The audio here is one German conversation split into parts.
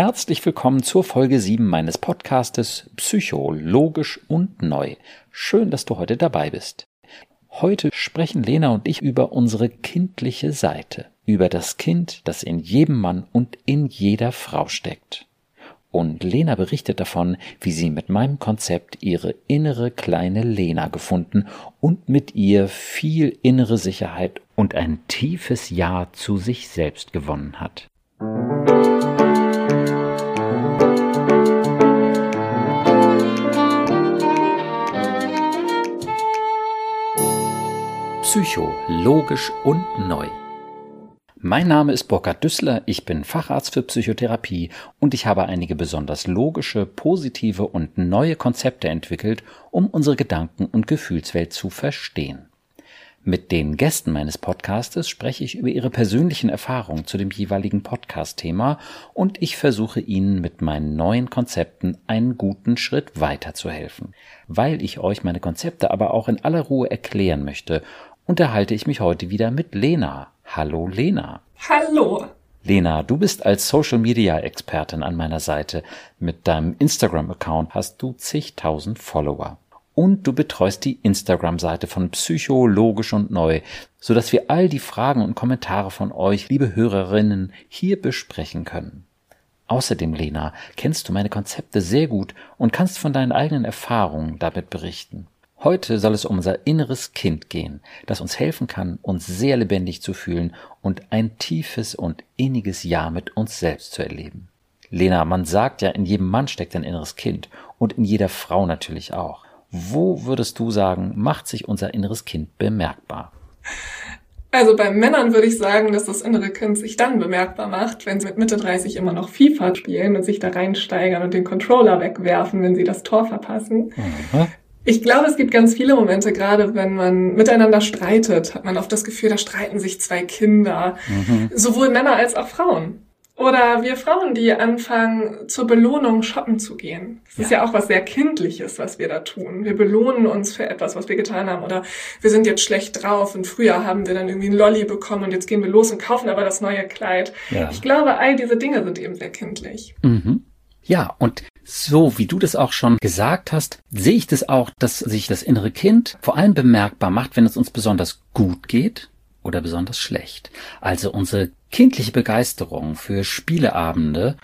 Herzlich willkommen zur Folge 7 meines Podcastes Psychologisch und Neu. Schön, dass du heute dabei bist. Heute sprechen Lena und ich über unsere kindliche Seite, über das Kind, das in jedem Mann und in jeder Frau steckt. Und Lena berichtet davon, wie sie mit meinem Konzept ihre innere kleine Lena gefunden und mit ihr viel innere Sicherheit und ein tiefes Ja zu sich selbst gewonnen hat. Psycho, logisch und neu. Mein Name ist Burkhard Düssler, ich bin Facharzt für Psychotherapie und ich habe einige besonders logische, positive und neue Konzepte entwickelt, um unsere Gedanken- und Gefühlswelt zu verstehen. Mit den Gästen meines Podcastes spreche ich über ihre persönlichen Erfahrungen zu dem jeweiligen Podcast-Thema und ich versuche ihnen mit meinen neuen Konzepten einen guten Schritt weiterzuhelfen. Weil ich euch meine Konzepte aber auch in aller Ruhe erklären möchte, unterhalte ich mich heute wieder mit Lena. Hallo Lena. Hallo. Lena, du bist als Social Media Expertin an meiner Seite. Mit deinem Instagram-Account hast du zigtausend Follower und du betreust die Instagram-Seite von Psychologisch und Neu, so dass wir all die Fragen und Kommentare von euch, liebe Hörerinnen, hier besprechen können. Außerdem, Lena, kennst du meine Konzepte sehr gut und kannst von deinen eigenen Erfahrungen damit berichten. Heute soll es um unser inneres Kind gehen, das uns helfen kann, uns sehr lebendig zu fühlen und ein tiefes und inniges Ja mit uns selbst zu erleben. Lena, man sagt ja, in jedem Mann steckt ein inneres Kind und in jeder Frau natürlich auch. Wo würdest du sagen, macht sich unser inneres Kind bemerkbar? Also bei Männern würde ich sagen, dass das innere Kind sich dann bemerkbar macht, wenn sie mit Mitte 30 immer noch FIFA spielen und sich da reinsteigern und den Controller wegwerfen, wenn sie das Tor verpassen. Mhm. Ich glaube, es gibt ganz viele Momente, gerade wenn man miteinander streitet, hat man oft das Gefühl, da streiten sich zwei Kinder, mhm. sowohl Männer als auch Frauen. Oder wir Frauen, die anfangen, zur Belohnung shoppen zu gehen. Das ja. ist ja auch was sehr Kindliches, was wir da tun. Wir belohnen uns für etwas, was wir getan haben. Oder wir sind jetzt schlecht drauf und früher haben wir dann irgendwie einen Lolli bekommen und jetzt gehen wir los und kaufen aber das neue Kleid. Ja. Ich glaube, all diese Dinge sind eben sehr kindlich. Mhm. Ja, und so wie du das auch schon gesagt hast, sehe ich das auch, dass sich das innere Kind vor allem bemerkbar macht, wenn es uns besonders gut geht oder besonders schlecht. Also unsere kindliche Begeisterung für Spieleabende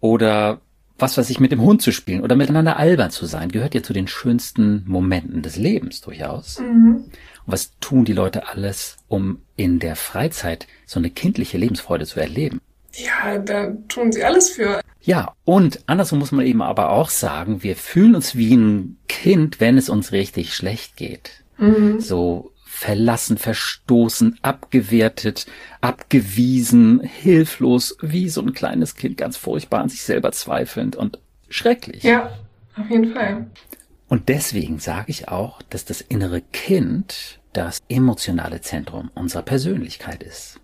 oder was weiß ich, mit dem Hund zu spielen oder miteinander albern zu sein, gehört ja zu den schönsten Momenten des Lebens durchaus. Mhm. Und was tun die Leute alles, um in der Freizeit so eine kindliche Lebensfreude zu erleben? Ja, da tun sie alles für. Ja, und andersrum muss man eben aber auch sagen, wir fühlen uns wie ein Kind, wenn es uns richtig schlecht geht. Mhm. So verlassen, verstoßen, abgewertet, abgewiesen, hilflos, wie so ein kleines Kind, ganz furchtbar an sich selber zweifelnd und schrecklich. Ja, auf jeden Fall. Und deswegen sage ich auch, dass das innere Kind das emotionale Zentrum unserer Persönlichkeit ist.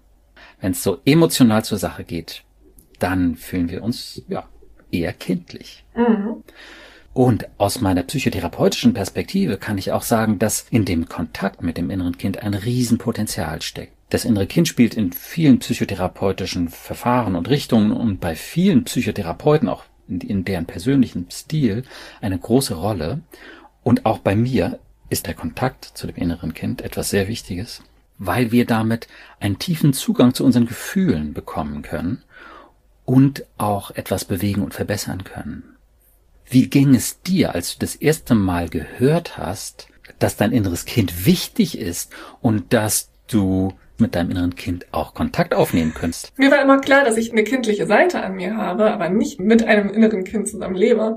Wenn es so emotional zur Sache geht, dann fühlen wir uns ja eher kindlich. Mhm. Und aus meiner psychotherapeutischen Perspektive kann ich auch sagen, dass in dem Kontakt mit dem inneren Kind ein Riesenpotenzial steckt. Das innere Kind spielt in vielen psychotherapeutischen Verfahren und Richtungen und bei vielen Psychotherapeuten auch in, in deren persönlichen Stil eine große Rolle. Und auch bei mir ist der Kontakt zu dem inneren Kind etwas sehr Wichtiges, weil wir damit einen tiefen Zugang zu unseren Gefühlen bekommen können und auch etwas bewegen und verbessern können. Wie ging es dir, als du das erste Mal gehört hast, dass dein inneres Kind wichtig ist und dass du mit deinem inneren Kind auch Kontakt aufnehmen könntest? Mir war immer klar, dass ich eine kindliche Seite an mir habe, aber nicht mit einem inneren Kind zusammen lebe.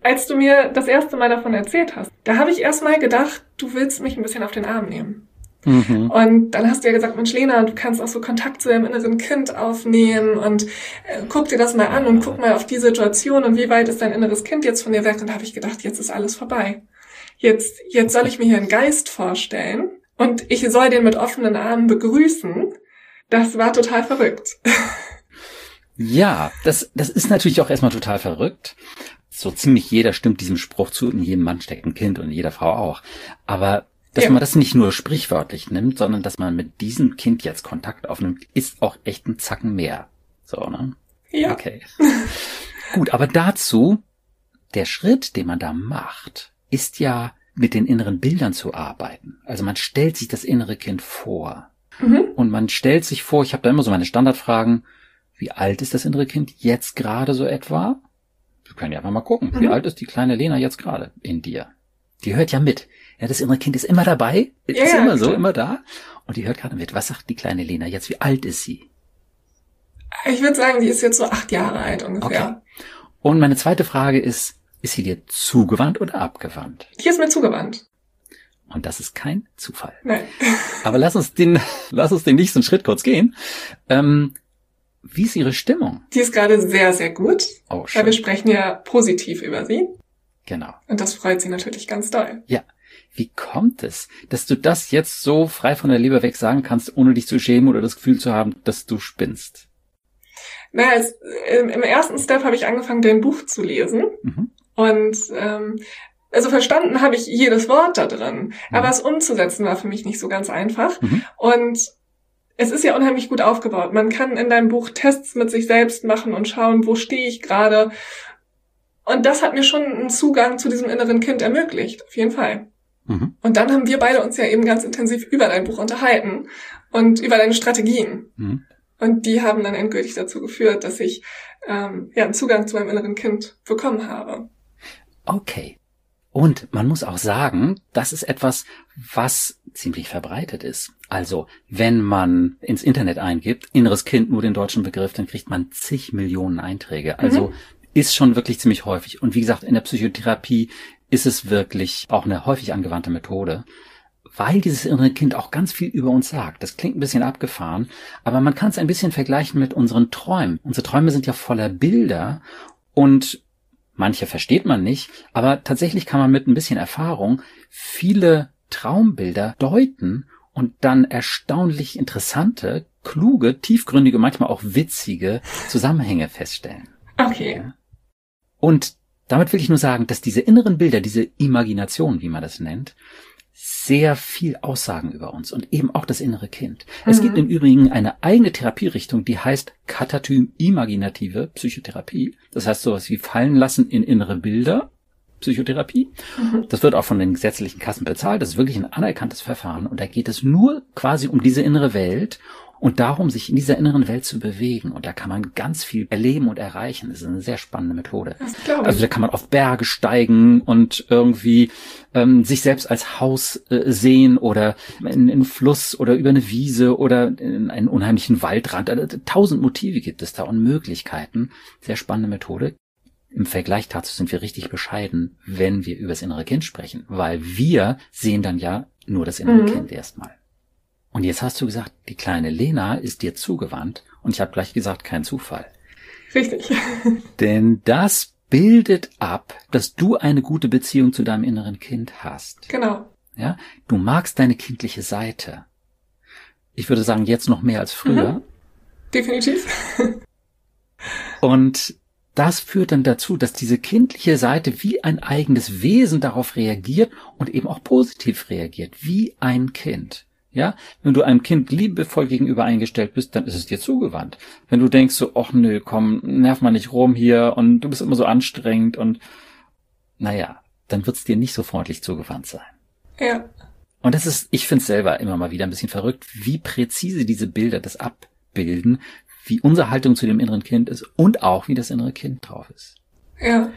Als du mir das erste Mal davon erzählt hast, da habe ich erst mal gedacht, du willst mich ein bisschen auf den Arm nehmen. Mhm. Und dann hast du ja gesagt, Mensch, Lena, du kannst auch so Kontakt zu deinem inneren Kind aufnehmen und äh, guck dir das mal an und guck mal auf die Situation und wie weit ist dein inneres Kind jetzt von dir weg? Und da habe ich gedacht, jetzt ist alles vorbei. Jetzt, jetzt soll ich mir hier einen Geist vorstellen und ich soll den mit offenen Armen begrüßen. Das war total verrückt. Ja, das, das ist natürlich auch erstmal total verrückt. So ziemlich jeder stimmt diesem Spruch zu, in jedem Mann steckt ein Kind und in jeder Frau auch. Aber dass ja. man das nicht nur sprichwörtlich nimmt, sondern dass man mit diesem Kind jetzt Kontakt aufnimmt, ist auch echt ein Zacken mehr. So, ne? Ja. Okay. Gut, aber dazu, der Schritt, den man da macht, ist ja mit den inneren Bildern zu arbeiten. Also man stellt sich das innere Kind vor. Mhm. Und man stellt sich vor, ich habe da immer so meine Standardfragen, wie alt ist das innere Kind jetzt gerade so etwa? Wir können ja einfach mal gucken. Wie Mhm. alt ist die kleine Lena jetzt gerade in dir? Die hört ja mit. Ja, das innere Kind ist immer dabei, ist Ja, immer so, immer da. Und die hört gerade mit. Was sagt die kleine Lena jetzt? Wie alt ist sie? Ich würde sagen, die ist jetzt so acht Jahre alt ungefähr. Und meine zweite Frage ist, ist sie dir zugewandt oder abgewandt? Die ist mir zugewandt. Und das ist kein Zufall. Nein. Aber lass uns den, lass uns den nächsten Schritt kurz gehen. Ähm, wie ist ihre Stimmung? Die ist gerade sehr, sehr gut, Oh, weil wir schön. sprechen ja positiv über sie. Genau. Und das freut sie natürlich ganz doll. Wie kommt es, dass du das jetzt so frei von der Leber weg sagen kannst, ohne dich zu schämen oder das Gefühl zu haben, dass du spinnst? Naja, es, im, im ersten Step habe ich angefangen, dein Buch zu lesen. Mhm. Und ähm, also verstanden habe ich jedes Wort da drin. Aber es umzusetzen war für mich nicht so ganz einfach. Mhm. Und es ist ja unheimlich gut aufgebaut. Man kann in deinem Buch Tests mit sich selbst machen und schauen, wo stehe ich gerade. Und das hat mir schon einen Zugang zu diesem inneren Kind ermöglicht, auf jeden Fall. Mhm. Und dann haben wir beide uns ja eben ganz intensiv über dein Buch unterhalten und über deine Strategien. Mhm. Und die haben dann endgültig dazu geführt, dass ich ähm, ja einen Zugang zu meinem inneren Kind bekommen habe. Okay. Und man muss auch sagen, das ist etwas, was ziemlich verbreitet ist. Also, wenn man ins Internet eingibt, inneres Kind, nur den deutschen Begriff, dann kriegt man zig Millionen Einträge. Also ist schon wirklich ziemlich häufig. Und wie gesagt, in der Psychotherapie ist es wirklich auch eine häufig angewandte Methode, weil dieses innere Kind auch ganz viel über uns sagt. Das klingt ein bisschen abgefahren, aber man kann es ein bisschen vergleichen mit unseren Träumen. Unsere Träume sind ja voller Bilder und manche versteht man nicht, aber tatsächlich kann man mit ein bisschen Erfahrung viele Traumbilder deuten und dann erstaunlich interessante, kluge, tiefgründige, manchmal auch witzige Zusammenhänge feststellen. Okay. Und damit will ich nur sagen, dass diese inneren Bilder, diese Imagination, wie man das nennt, sehr viel aussagen über uns und eben auch das innere Kind. Es Mhm. gibt im Übrigen eine eigene Therapierichtung, die heißt Katatym-imaginative Psychotherapie. Das heißt sowas wie fallen lassen in innere Bilder. Psychotherapie. Mhm. Das wird auch von den gesetzlichen Kassen bezahlt. Das ist wirklich ein anerkanntes Verfahren. Und da geht es nur quasi um diese innere Welt und darum, sich in dieser inneren Welt zu bewegen. Und da kann man ganz viel erleben und erreichen. Das ist eine sehr spannende Methode. Also da kann man auf Berge steigen und irgendwie ähm, sich selbst als Haus äh, sehen oder in in einen Fluss oder über eine Wiese oder in einen unheimlichen Waldrand. Also, tausend Motive gibt es da und Möglichkeiten. Sehr spannende Methode. Im Vergleich dazu sind wir richtig bescheiden, wenn wir über das innere Kind sprechen, weil wir sehen dann ja nur das innere Mhm. Kind erstmal. Und jetzt hast du gesagt, die kleine Lena ist dir zugewandt und ich habe gleich gesagt, kein Zufall. Richtig. Denn das bildet ab, dass du eine gute Beziehung zu deinem inneren Kind hast. genau. Ja, du magst deine kindliche Seite. Ich würde sagen, jetzt noch mehr als früher. Definitiv. Und das führt dann dazu, dass diese kindliche Seite wie ein eigenes Wesen darauf reagiert und eben auch positiv reagiert, wie ein Kind. Ja, wenn du einem Kind liebevoll gegenüber eingestellt bist, dann ist es dir zugewandt. Wenn du denkst so, ach nö, komm, nerv mal nicht rum hier und du bist immer so anstrengend und naja, dann wird's dir nicht so freundlich zugewandt sein. Ja. Und das ist, ich finde es selber immer mal wieder ein bisschen verrückt, wie präzise diese Bilder das abbilden, wie unsere Haltung zu dem inneren Kind ist und auch wie das innere Kind drauf ist. Ja.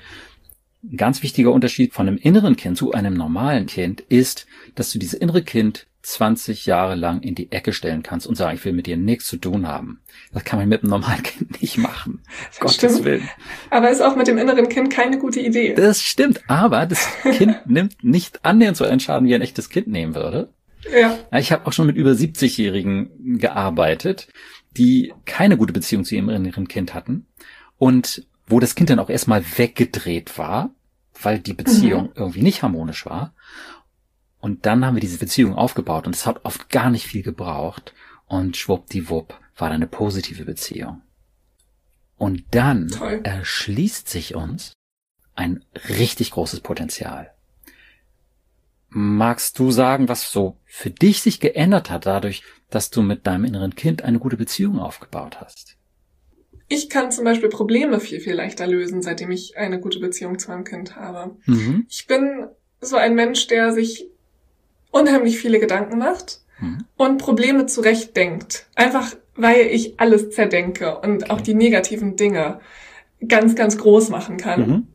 Ein ganz wichtiger Unterschied von einem inneren Kind zu einem normalen Kind ist, dass du dieses innere Kind 20 Jahre lang in die Ecke stellen kannst und sagen, ich will mit dir nichts zu tun haben. Das kann man mit einem normalen Kind nicht machen. Gottes stimmt. Willen. Aber ist auch mit dem inneren Kind keine gute Idee. Das stimmt, aber das Kind nimmt nicht annähernd so einen Schaden, wie ein echtes Kind nehmen würde. Ja. Ja, Ich habe auch schon mit über 70-Jährigen gearbeitet, die keine gute Beziehung zu ihrem inneren Kind hatten und wo das Kind dann auch erstmal weggedreht war, weil die Beziehung irgendwie nicht harmonisch war. Und dann haben wir diese Beziehung aufgebaut und es hat oft gar nicht viel gebraucht und schwuppdiwupp war da eine positive Beziehung. Und dann Toll. erschließt sich uns ein richtig großes Potenzial. Magst du sagen, was so für dich sich geändert hat dadurch, dass du mit deinem inneren Kind eine gute Beziehung aufgebaut hast? Ich kann zum Beispiel Probleme viel, viel leichter lösen, seitdem ich eine gute Beziehung zu meinem Kind habe. Mhm. Ich bin so ein Mensch, der sich unheimlich viele Gedanken macht Mhm. und Probleme zurechtdenkt. Einfach weil ich alles zerdenke und Okay. auch die negativen Dinge ganz, ganz groß machen kann. Mhm.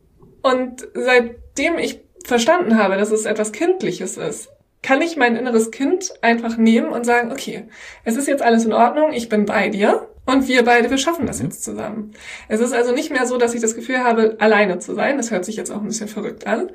Und seitdem ich verstanden habe, dass es etwas Kindliches ist, kann ich mein inneres Kind einfach nehmen und sagen, okay, es ist jetzt alles in Ordnung, ich bin bei dir und wir beide, wir schaffen das jetzt zusammen. Es ist also nicht mehr so, dass ich das Gefühl habe, alleine zu sein. Das hört sich jetzt auch ein bisschen verrückt an.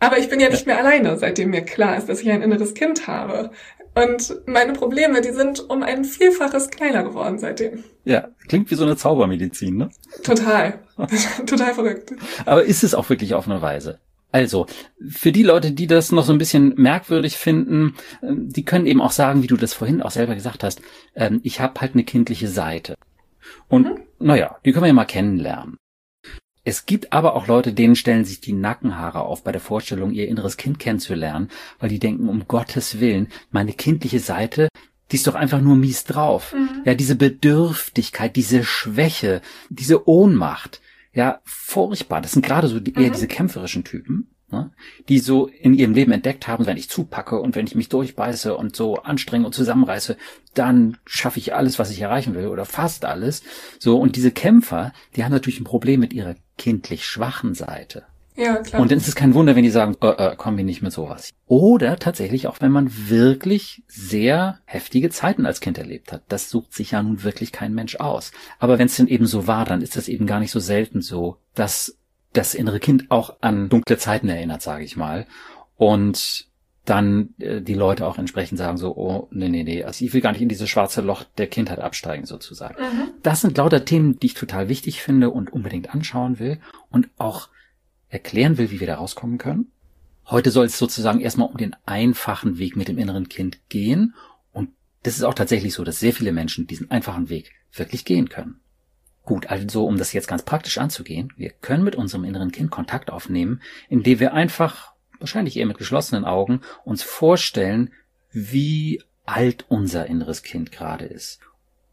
Aber ich bin ja nicht mehr alleine, seitdem mir klar ist, dass ich ein inneres Kind habe. Und meine Probleme, die sind um ein Vielfaches kleiner geworden seitdem. Ja, klingt wie so eine Zaubermedizin, ne? Total. Total verrückt. Aber ist es auch wirklich auf eine Weise? Also, für die Leute, die das noch so ein bisschen merkwürdig finden, ähm, die können eben auch sagen, wie du das vorhin auch selber gesagt hast, ähm, ich habe halt eine kindliche Seite. Und Mhm. naja, die können wir ja mal kennenlernen. Es gibt aber auch Leute, denen stellen sich die Nackenhaare auf bei der Vorstellung, ihr inneres Kind kennenzulernen, weil die denken, um Gottes Willen, meine kindliche Seite, die ist doch einfach nur mies drauf. Mhm. Ja, diese Bedürftigkeit, diese Schwäche, diese Ohnmacht, ja, furchtbar. Das sind gerade so die, eher Mhm. diese kämpferischen Typen, ne, die so in ihrem Leben entdeckt haben, wenn ich zupacke und wenn ich mich durchbeiße und so anstrenge und zusammenreiße, dann schaffe ich alles, was ich erreichen will oder fast alles. So, und diese Kämpfer, die haben natürlich ein Problem mit ihrer kindlich schwachen Seite. Ja, klar. Und dann ist es kein Wunder, wenn die sagen, äh, äh, kommen wir nicht mit sowas. Oder tatsächlich auch, wenn man wirklich sehr heftige Zeiten als Kind erlebt hat. Das sucht sich ja nun wirklich kein Mensch aus. Aber wenn es denn eben so war, dann ist das eben gar nicht so selten so, dass das innere Kind auch an dunkle Zeiten erinnert, sage ich mal. Und dann äh, die Leute auch entsprechend sagen so, oh, nee, nee, nee, also ich will gar nicht in dieses schwarze Loch der Kindheit absteigen sozusagen. mhm. Das sind lauter Themen, die ich total wichtig finde und unbedingt anschauen will und auch erklären will, wie wir da rauskommen können. Heute soll es sozusagen erstmal um den einfachen Weg mit dem inneren Kind gehen. Und das ist auch tatsächlich so, dass sehr viele Menschen diesen einfachen Weg wirklich gehen können. Gut, also um das jetzt ganz praktisch anzugehen, wir können mit unserem inneren Kind Kontakt aufnehmen, indem wir einfach, wahrscheinlich eher mit geschlossenen Augen, uns vorstellen, wie alt unser inneres Kind gerade ist.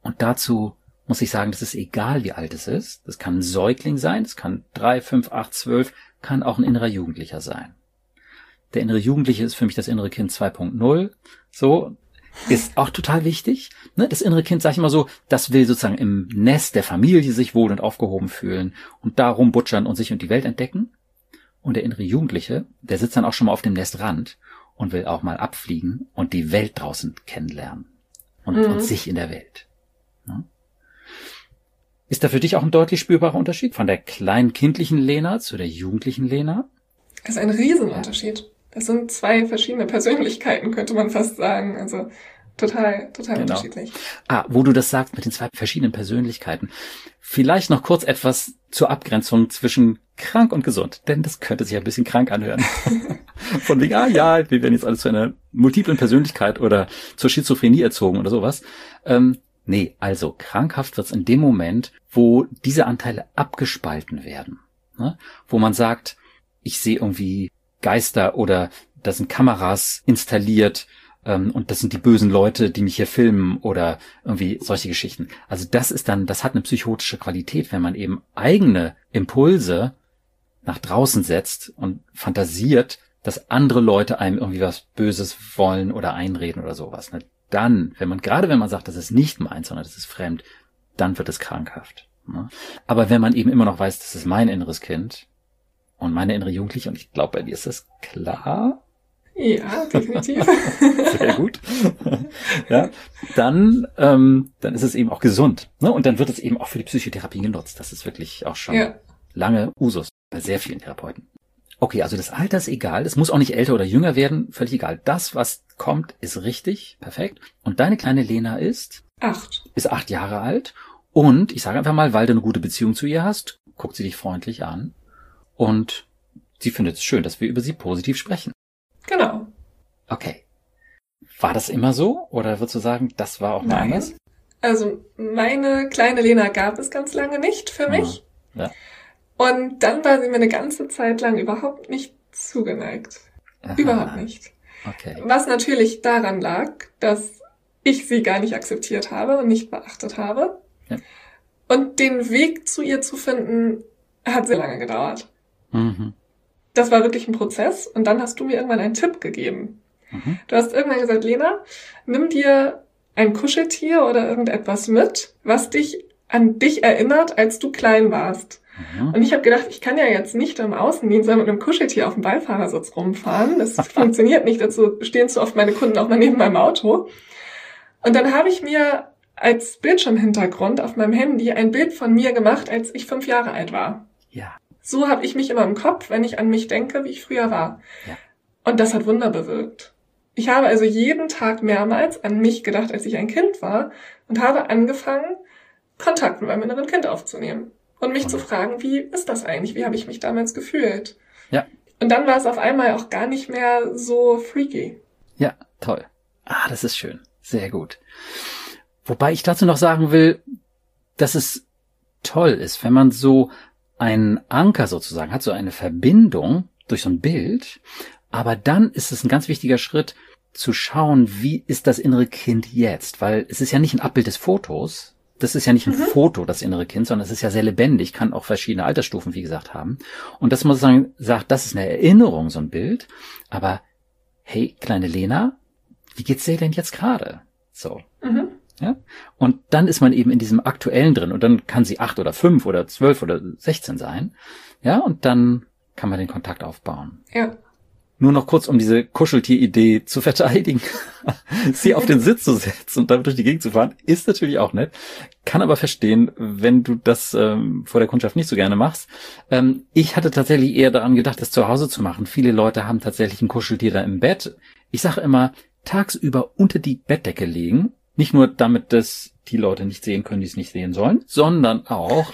Und dazu muss ich sagen, das ist egal, wie alt es ist. Das kann ein Säugling sein, das kann drei, fünf, acht, zwölf, kann auch ein innerer Jugendlicher sein. Der innere Jugendliche ist für mich das innere Kind 2.0. So, ist auch total wichtig. Ne? Das innere Kind, sag ich mal so, das will sozusagen im Nest der Familie sich wohl und aufgehoben fühlen und darum butschern und sich und die Welt entdecken. Und der innere Jugendliche, der sitzt dann auch schon mal auf dem Nestrand und will auch mal abfliegen und die Welt draußen kennenlernen. Und, Mhm. und sich in der Welt. Ne? Ist da für dich auch ein deutlich spürbarer Unterschied von der kleinen kindlichen Lena zu der jugendlichen Lena? Das ist ein Riesenunterschied. Das sind zwei verschiedene Persönlichkeiten, könnte man fast sagen. Also total, total Genau. unterschiedlich. Ah, wo du das sagst mit den zwei verschiedenen Persönlichkeiten. Vielleicht noch kurz etwas zur Abgrenzung zwischen krank und gesund, denn das könnte sich ein bisschen krank anhören. Von wegen, ah ja, wir werden jetzt alle zu einer multiplen Persönlichkeit oder zur Schizophrenie erzogen oder sowas. Ähm, nee, also krankhaft wird's in dem Moment, wo diese Anteile abgespalten werden. Ne? Wo man sagt, ich sehe irgendwie Geister oder da sind Kameras installiert ähm, und das sind die bösen Leute, die mich hier filmen oder irgendwie solche Geschichten. Also das ist dann, das hat eine psychotische Qualität, wenn man eben eigene Impulse nach draußen setzt und fantasiert, dass andere Leute einem irgendwie was Böses wollen oder einreden oder sowas. Ne? Dann, wenn man, gerade wenn man sagt, das ist nicht meins, sondern das ist fremd, dann wird es krankhaft. Ne? Aber wenn man eben immer noch weiß, das ist mein inneres Kind und meine innere Jugendliche, und ich glaube, bei dir ist das klar, Ja, definitiv. sehr gut. ja, dann, ähm, dann ist es eben auch gesund. Ne? Und dann wird es eben auch für die Psychotherapie genutzt. Das ist wirklich auch schon ja. lange Usus bei sehr vielen Therapeuten. Okay, also das Alter ist egal. Es muss auch nicht älter oder jünger werden. Völlig egal. Das, was kommt, ist richtig. Perfekt. Und deine kleine Lena ist, Acht. ist acht Jahre alt. Und ich sage einfach mal, weil du eine gute Beziehung zu ihr hast, guckt sie dich freundlich an. Und sie findet es schön, dass wir über sie positiv sprechen. Genau. Okay. War das immer so? Oder würdest du sagen, das war auch mal Nein. anders? Also meine kleine Lena gab es ganz lange nicht für mich. Ja. Und dann war sie mir eine ganze Zeit lang überhaupt nicht zugeneigt. Aha. Überhaupt nicht. Okay. Was natürlich daran lag, dass ich sie gar nicht akzeptiert habe und nicht beachtet habe. Ja. Und den Weg zu ihr zu finden, hat sehr lange gedauert. Mhm. Das war wirklich ein Prozess. Und dann hast du mir irgendwann einen Tipp gegeben. Mhm. Du hast irgendwann gesagt, Lena, nimm dir ein Kuscheltier oder irgendetwas mit, was dich an dich erinnert, als du klein warst. Mhm. Und ich habe gedacht, ich kann ja jetzt nicht im Außendienst mit einem Kuscheltier auf dem Beifahrersitz rumfahren. Das funktioniert nicht. Dazu stehen zu oft meine Kunden auch mal neben meinem Auto. Und dann habe ich mir als Bildschirmhintergrund auf meinem Handy ein Bild von mir gemacht, als ich fünf Jahre alt war. Ja. So habe ich mich immer im Kopf, wenn ich an mich denke, wie ich früher war. Ja. Und das hat Wunder bewirkt. Ich habe also jeden Tag mehrmals an mich gedacht, als ich ein Kind war und habe angefangen, Kontakt mit meinem inneren Kind aufzunehmen und mich zu fragen, wie ist das eigentlich? Wie habe ich mich damals gefühlt? Ja. Und dann war es auf einmal auch gar nicht mehr so freaky. Ja, toll. Ah, das ist schön. Sehr gut. Wobei ich dazu noch sagen will, dass es toll ist, wenn man so einen Anker sozusagen hat, so eine Verbindung durch so ein Bild. Aber dann ist es ein ganz wichtiger Schritt zu schauen, wie ist das innere Kind jetzt? Weil es ist ja nicht ein Abbild des Fotos. Das ist ja nicht ein mhm. Foto, das innere Kind, sondern es ist ja sehr lebendig, kann auch verschiedene Altersstufen, wie gesagt, haben. Und dass man sozusagen sagt, das ist eine Erinnerung, so ein Bild. Aber hey, kleine Lena, wie geht's dir denn jetzt gerade? So. Mhm. Ja? Und dann ist man eben in diesem aktuellen drin und dann kann sie acht oder fünf oder zwölf oder sechzehn sein. Ja, und dann kann man den Kontakt aufbauen. Ja. Nur noch kurz, um diese Kuscheltier-Idee zu verteidigen. Sie auf den Sitz zu setzen und damit durch die Gegend zu fahren, ist natürlich auch nett. Kann aber verstehen, wenn du das ähm, vor der Kundschaft nicht so gerne machst. Ähm, ich hatte tatsächlich eher daran gedacht, das zu Hause zu machen. Viele Leute haben tatsächlich ein Kuscheltier da im Bett. Ich sage immer, tagsüber unter die Bettdecke legen. Nicht nur damit das die Leute nicht sehen können, die es nicht sehen sollen, sondern auch,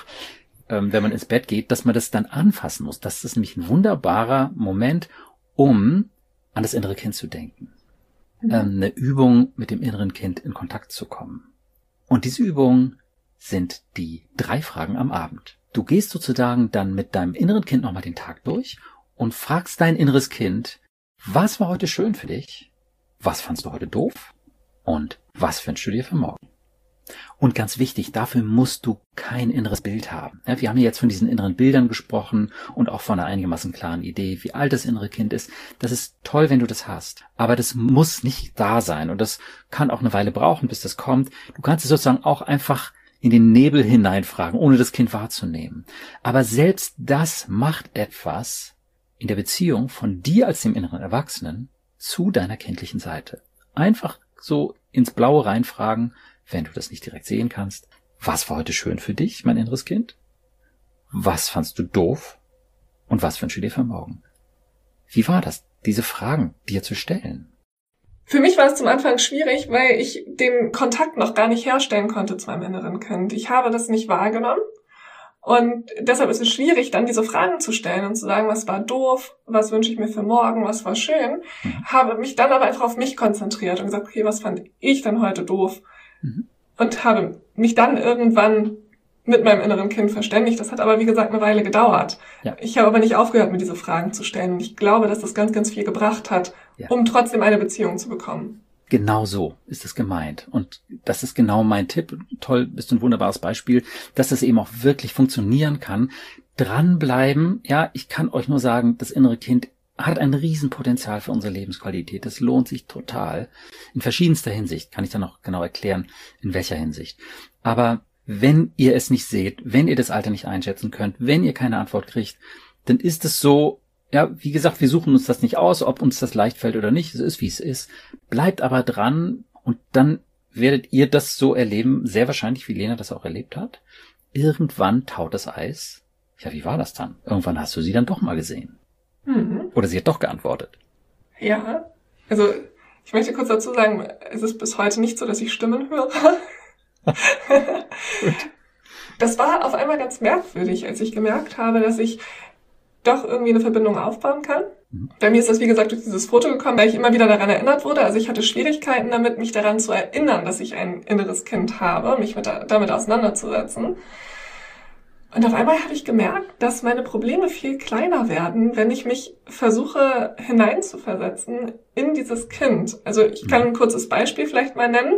ähm, wenn man ins Bett geht, dass man das dann anfassen muss. Das ist nämlich ein wunderbarer Moment, um an das innere Kind zu denken. Mhm. Ähm, eine Übung mit dem inneren Kind in Kontakt zu kommen. Und diese Übung sind die drei Fragen am Abend. Du gehst sozusagen dann mit deinem inneren Kind nochmal den Tag durch und fragst dein inneres Kind, was war heute schön für dich? Was fandst du heute doof? Und was wünschst du dir für morgen? Und ganz wichtig, dafür musst du kein inneres Bild haben. Wir haben ja jetzt von diesen inneren Bildern gesprochen und auch von einer einigermaßen klaren Idee, wie alt das innere Kind ist. Das ist toll, wenn du das hast. Aber das muss nicht da sein und das kann auch eine Weile brauchen, bis das kommt. Du kannst es sozusagen auch einfach in den Nebel hineinfragen, ohne das Kind wahrzunehmen. Aber selbst das macht etwas in der Beziehung von dir als dem inneren Erwachsenen zu deiner kindlichen Seite. Einfach so ins Blaue reinfragen, wenn du das nicht direkt sehen kannst. Was war heute schön für dich, mein inneres Kind? Was fandst du doof? Und was wünschst du dir für morgen? Wie war das, diese Fragen dir zu stellen? Für mich war es zum Anfang schwierig, weil ich den Kontakt noch gar nicht herstellen konnte zu meinem inneren Kind. Ich habe das nicht wahrgenommen. Und deshalb ist es schwierig, dann diese Fragen zu stellen und zu sagen, was war doof, was wünsche ich mir für morgen, was war schön. Mhm. Habe mich dann aber einfach auf mich konzentriert und gesagt, okay, was fand ich denn heute doof? Mhm. Und habe mich dann irgendwann mit meinem inneren Kind verständigt. Das hat aber, wie gesagt, eine Weile gedauert. Ja. Ich habe aber nicht aufgehört, mir diese Fragen zu stellen. Und ich glaube, dass das ganz, ganz viel gebracht hat, ja. um trotzdem eine Beziehung zu bekommen. Genau so ist es gemeint. Und das ist genau mein Tipp. Toll, bist du ein wunderbares Beispiel, dass es eben auch wirklich funktionieren kann. Dranbleiben. Ja, ich kann euch nur sagen, das innere Kind hat ein Riesenpotenzial für unsere Lebensqualität. Das lohnt sich total. In verschiedenster Hinsicht. Kann ich dann auch genau erklären, in welcher Hinsicht. Aber wenn ihr es nicht seht, wenn ihr das Alter nicht einschätzen könnt, wenn ihr keine Antwort kriegt, dann ist es so, ja, wie gesagt, wir suchen uns das nicht aus, ob uns das leicht fällt oder nicht. Es ist, wie es ist. Bleibt aber dran und dann werdet ihr das so erleben, sehr wahrscheinlich, wie Lena das auch erlebt hat. Irgendwann taut das Eis. Ja, wie war das dann? Irgendwann hast du sie dann doch mal gesehen. Mhm. Oder sie hat doch geantwortet. Ja, also ich möchte kurz dazu sagen, es ist bis heute nicht so, dass ich Stimmen höre. das war auf einmal ganz merkwürdig, als ich gemerkt habe, dass ich doch irgendwie eine Verbindung aufbauen kann. Mhm. Bei mir ist das, wie gesagt, durch dieses Foto gekommen, weil ich immer wieder daran erinnert wurde. Also ich hatte Schwierigkeiten damit, mich daran zu erinnern, dass ich ein inneres Kind habe, mich mit, damit auseinanderzusetzen. Und auf einmal habe ich gemerkt, dass meine Probleme viel kleiner werden, wenn ich mich versuche hineinzuversetzen in dieses Kind. Also ich kann ein kurzes Beispiel vielleicht mal nennen.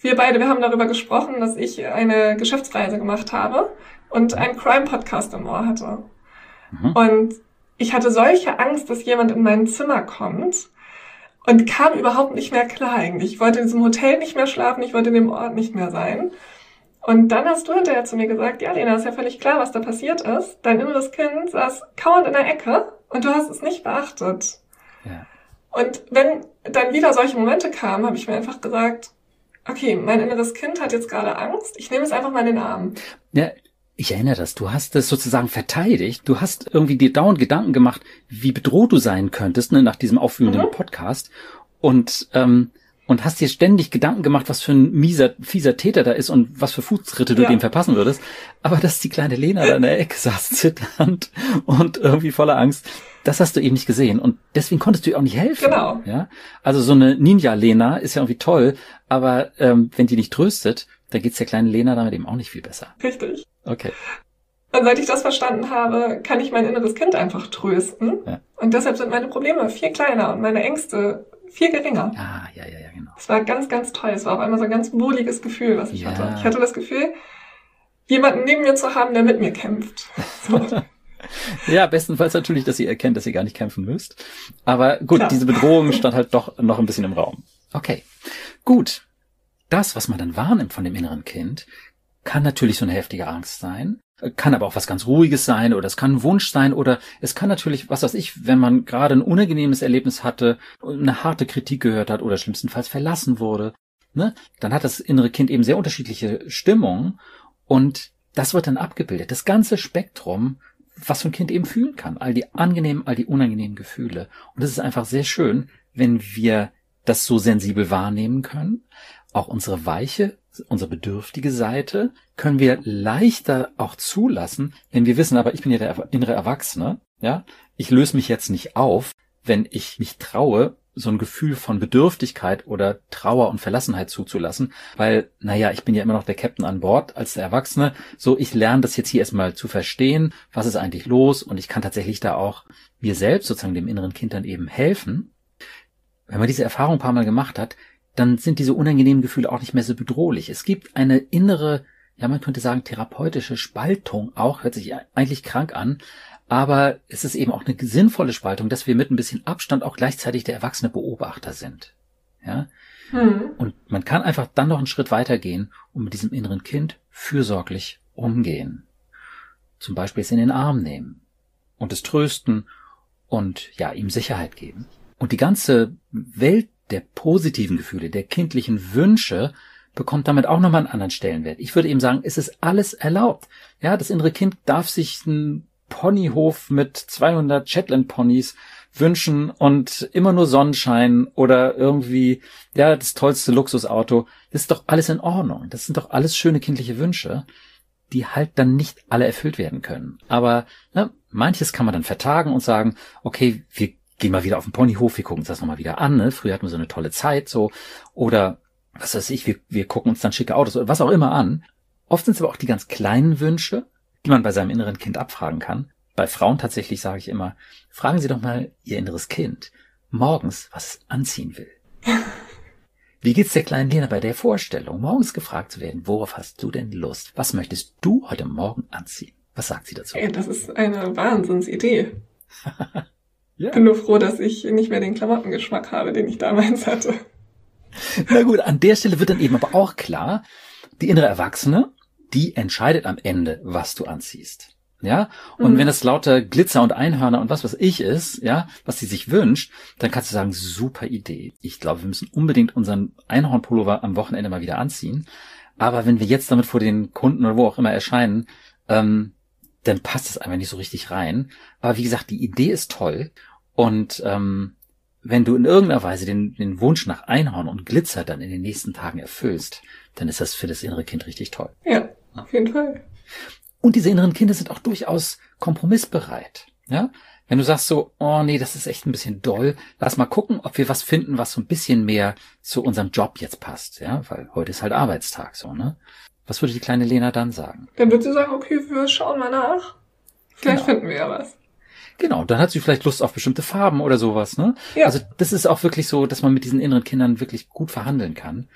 wir beide, wir haben darüber gesprochen, dass ich eine Geschäftsreise gemacht habe und einen Crime-Podcast im Ohr hatte. Mhm. Und ich hatte solche Angst, dass jemand in mein Zimmer kommt und kam überhaupt nicht mehr klar eigentlich. Ich wollte in diesem Hotel nicht mehr schlafen, ich wollte in dem Ort nicht mehr sein. Und dann hast du hinterher zu mir gesagt, ja, Lena, ist ja völlig klar, was da passiert ist. Dein inneres Kind saß kauernd in der Ecke und du hast es nicht beachtet. Ja. Und wenn dann wieder solche Momente kamen, habe ich mir einfach gesagt, okay, mein inneres Kind hat jetzt gerade Angst, ich nehme es einfach mal in den Arm. Ja, ich erinnere das, du hast es sozusagen verteidigt, du hast irgendwie dir dauernd Gedanken gemacht, wie bedroht du sein könntest, ne, nach diesem aufführenden mhm. Podcast. Und ähm, und hast dir ständig Gedanken gemacht, was für ein mieser, fieser Täter da ist und was für Fußtritte du ja. dem verpassen würdest. Aber dass die kleine Lena da in der Ecke saß, zitternd und irgendwie voller Angst, das hast du eben nicht gesehen. Und deswegen konntest du ihr auch nicht helfen. Genau. Ja? Also so eine Ninja-Lena ist ja irgendwie toll, aber ähm, wenn die nicht tröstet, dann geht's der kleinen Lena damit eben auch nicht viel besser. Richtig. Okay. Und seit ich das verstanden habe, kann ich mein inneres Kind einfach trösten. Ja. Und deshalb sind meine Probleme viel kleiner und meine Ängste viel geringer. Ah, ja, ja, ja, genau. Es war ganz, ganz toll. Es war auf einmal so ein ganz wohliges Gefühl, was ich ja. hatte. Ich hatte das Gefühl, jemanden neben mir zu haben, der mit mir kämpft. So. ja, bestenfalls natürlich, dass ihr erkennt, dass ihr gar nicht kämpfen müsst. Aber gut, Klar. diese Bedrohung stand halt doch noch ein bisschen im Raum. Okay, gut. Das, was man dann wahrnimmt von dem inneren Kind, kann natürlich so eine heftige Angst sein kann aber auch was ganz Ruhiges sein oder es kann ein Wunsch sein oder es kann natürlich, was weiß ich, wenn man gerade ein unangenehmes Erlebnis hatte, eine harte Kritik gehört hat oder schlimmstenfalls verlassen wurde, ne, dann hat das innere Kind eben sehr unterschiedliche Stimmungen und das wird dann abgebildet. Das ganze Spektrum, was so ein Kind eben fühlen kann. All die angenehmen, all die unangenehmen Gefühle. Und es ist einfach sehr schön, wenn wir das so sensibel wahrnehmen können. Auch unsere weiche, unsere bedürftige Seite können wir leichter auch zulassen, wenn wir wissen, aber ich bin ja der innere Erwachsene, ja. Ich löse mich jetzt nicht auf, wenn ich mich traue, so ein Gefühl von Bedürftigkeit oder Trauer und Verlassenheit zuzulassen, weil, naja, ich bin ja immer noch der Captain an Bord als der Erwachsene, so ich lerne das jetzt hier erstmal zu verstehen, was ist eigentlich los und ich kann tatsächlich da auch mir selbst, sozusagen dem inneren Kind dann eben helfen. Wenn man diese Erfahrung ein paar Mal gemacht hat, dann sind diese unangenehmen Gefühle auch nicht mehr so bedrohlich. Es gibt eine innere, ja, man könnte sagen, therapeutische Spaltung auch, hört sich eigentlich krank an, aber es ist eben auch eine sinnvolle Spaltung, dass wir mit ein bisschen Abstand auch gleichzeitig der erwachsene Beobachter sind. Ja? Hm. Und man kann einfach dann noch einen Schritt weitergehen und mit diesem inneren Kind fürsorglich umgehen. Zum Beispiel es in den Arm nehmen und es trösten und ja, ihm Sicherheit geben. Und die ganze Welt der positiven Gefühle, der kindlichen Wünsche bekommt damit auch nochmal einen anderen Stellenwert. Ich würde eben sagen, es ist alles erlaubt. Ja, das innere Kind darf sich einen Ponyhof mit 200 Shetland Ponys wünschen und immer nur Sonnenschein oder irgendwie, ja, das tollste Luxusauto. Das ist doch alles in Ordnung. Das sind doch alles schöne kindliche Wünsche, die halt dann nicht alle erfüllt werden können. Aber ne, manches kann man dann vertagen und sagen, okay, wir gehen mal wieder auf den Ponyhof, wir gucken uns das nochmal wieder an. Ne? Früher hatten wir so eine tolle Zeit so. Oder was weiß ich, wir, wir gucken uns dann schicke Autos oder was auch immer an. Oft sind es aber auch die ganz kleinen Wünsche, die man bei seinem inneren Kind abfragen kann. Bei Frauen tatsächlich sage ich immer, fragen Sie doch mal Ihr inneres Kind morgens, was es anziehen will. Wie geht's der kleinen Lena bei der Vorstellung, morgens gefragt zu werden, worauf hast du denn Lust? Was möchtest du heute Morgen anziehen? Was sagt sie dazu? Ey, das ist eine Wahnsinnsidee. Ja. Bin nur froh, dass ich nicht mehr den Klamottengeschmack habe, den ich damals hatte. Na gut, an der Stelle wird dann eben aber auch klar, die innere Erwachsene, die entscheidet am Ende, was du anziehst. Ja, und mhm. wenn das lauter Glitzer und Einhörner und was was ich ist, ja, was sie sich wünscht, dann kannst du sagen, super Idee. Ich glaube, wir müssen unbedingt unseren Einhornpullover am Wochenende mal wieder anziehen. Aber wenn wir jetzt damit vor den Kunden oder wo auch immer erscheinen, ähm, dann passt es einfach nicht so richtig rein. Aber wie gesagt, die Idee ist toll und ähm, wenn du in irgendeiner Weise den, den Wunsch nach Einhorn und Glitzer dann in den nächsten Tagen erfüllst, dann ist das für das innere Kind richtig toll. Ja, auf jeden Fall. Und diese inneren Kinder sind auch durchaus kompromissbereit. Ja, wenn du sagst so, oh nee, das ist echt ein bisschen doll, lass mal gucken, ob wir was finden, was so ein bisschen mehr zu unserem Job jetzt passt, ja, weil heute ist halt Arbeitstag so, ne? Was würde die kleine Lena dann sagen? Dann würde sie sagen, okay, wir schauen mal nach. Vielleicht genau. finden wir ja was. Genau, dann hat sie vielleicht Lust auf bestimmte Farben oder sowas, ne? Ja. Also das ist auch wirklich so, dass man mit diesen inneren Kindern wirklich gut verhandeln kann.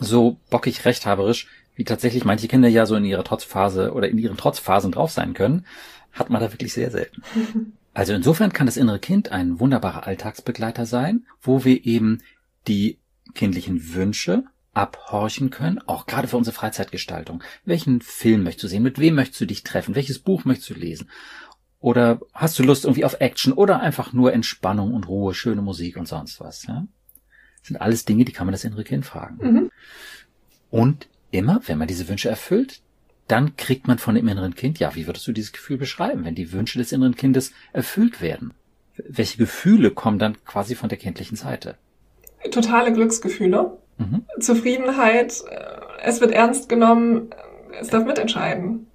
so bockig rechthaberisch, wie tatsächlich manche Kinder ja so in ihrer Trotzphase oder in ihren Trotzphasen drauf sein können, hat man da wirklich sehr selten. Also insofern kann das innere Kind ein wunderbarer Alltagsbegleiter sein, wo wir eben die kindlichen Wünsche abhorchen können, auch gerade für unsere Freizeitgestaltung. Welchen Film möchtest du sehen? Mit wem möchtest du dich treffen? Welches Buch möchtest du lesen? Oder hast du Lust irgendwie auf Action oder einfach nur Entspannung und Ruhe, schöne Musik und sonst was? Ja? Das sind alles Dinge, die kann man das innere Kind fragen. Mhm. Und immer, wenn man diese Wünsche erfüllt, dann kriegt man von dem inneren Kind, ja, wie würdest du dieses Gefühl beschreiben, wenn die Wünsche des inneren Kindes erfüllt werden? Welche Gefühle kommen dann quasi von der kindlichen Seite? Totale Glücksgefühle, mhm. Zufriedenheit, äh, es wird ernst genommen, es darf mitentscheiden.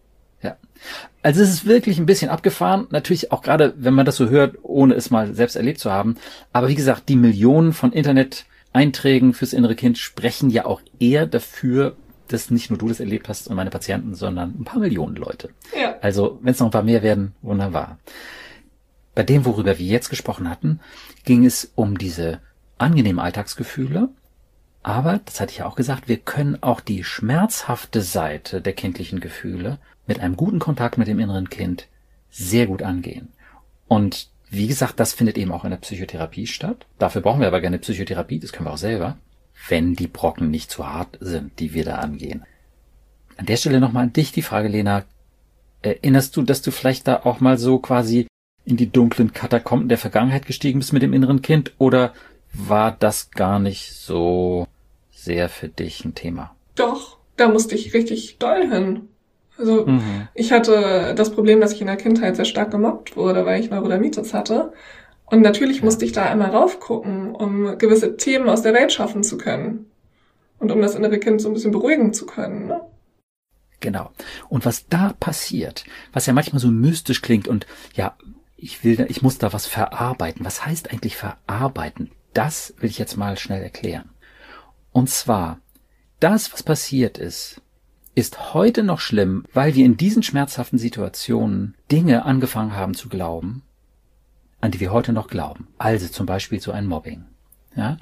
Ja. Also es ist wirklich ein bisschen abgefahren, natürlich auch gerade, wenn man das so hört, ohne es mal selbst erlebt zu haben. Aber wie gesagt, die Millionen von Internet-Einträgen fürs innere Kind sprechen ja auch eher dafür, dass nicht nur du das erlebt hast und meine Patienten, sondern ein paar Millionen Leute. Ja. Also, wenn es noch ein paar mehr werden, wunderbar. Bei dem, worüber wir jetzt gesprochen hatten, ging es um diese angenehmen Alltagsgefühle. Aber, das hatte ich ja auch gesagt, wir können auch die schmerzhafte Seite der kindlichen Gefühle mit einem guten Kontakt mit dem inneren Kind sehr gut angehen. Und wie gesagt, das findet eben auch in der Psychotherapie statt. Dafür brauchen wir aber gerne Psychotherapie, das können wir auch selber wenn die Brocken nicht zu hart sind, die wir da angehen. An der Stelle nochmal an dich die Frage, Lena. Erinnerst du, dass du vielleicht da auch mal so quasi in die dunklen Katakomben der Vergangenheit gestiegen bist mit dem inneren Kind oder war das gar nicht so sehr für dich ein Thema? Doch, da musste ich richtig doll hin. Also mhm. ich hatte das Problem, dass ich in der Kindheit sehr stark gemobbt wurde, weil ich Neurodermitis hatte. Und natürlich musste ich da einmal raufgucken, um gewisse Themen aus der Welt schaffen zu können. Und um das innere Kind so ein bisschen beruhigen zu können. Ne? Genau. Und was da passiert, was ja manchmal so mystisch klingt und ja, ich will, ich muss da was verarbeiten. Was heißt eigentlich verarbeiten? Das will ich jetzt mal schnell erklären. Und zwar, das, was passiert ist, ist heute noch schlimm, weil wir in diesen schmerzhaften Situationen Dinge angefangen haben zu glauben, an die wir heute noch glauben. Also zum Beispiel so ein Mobbing. Ja?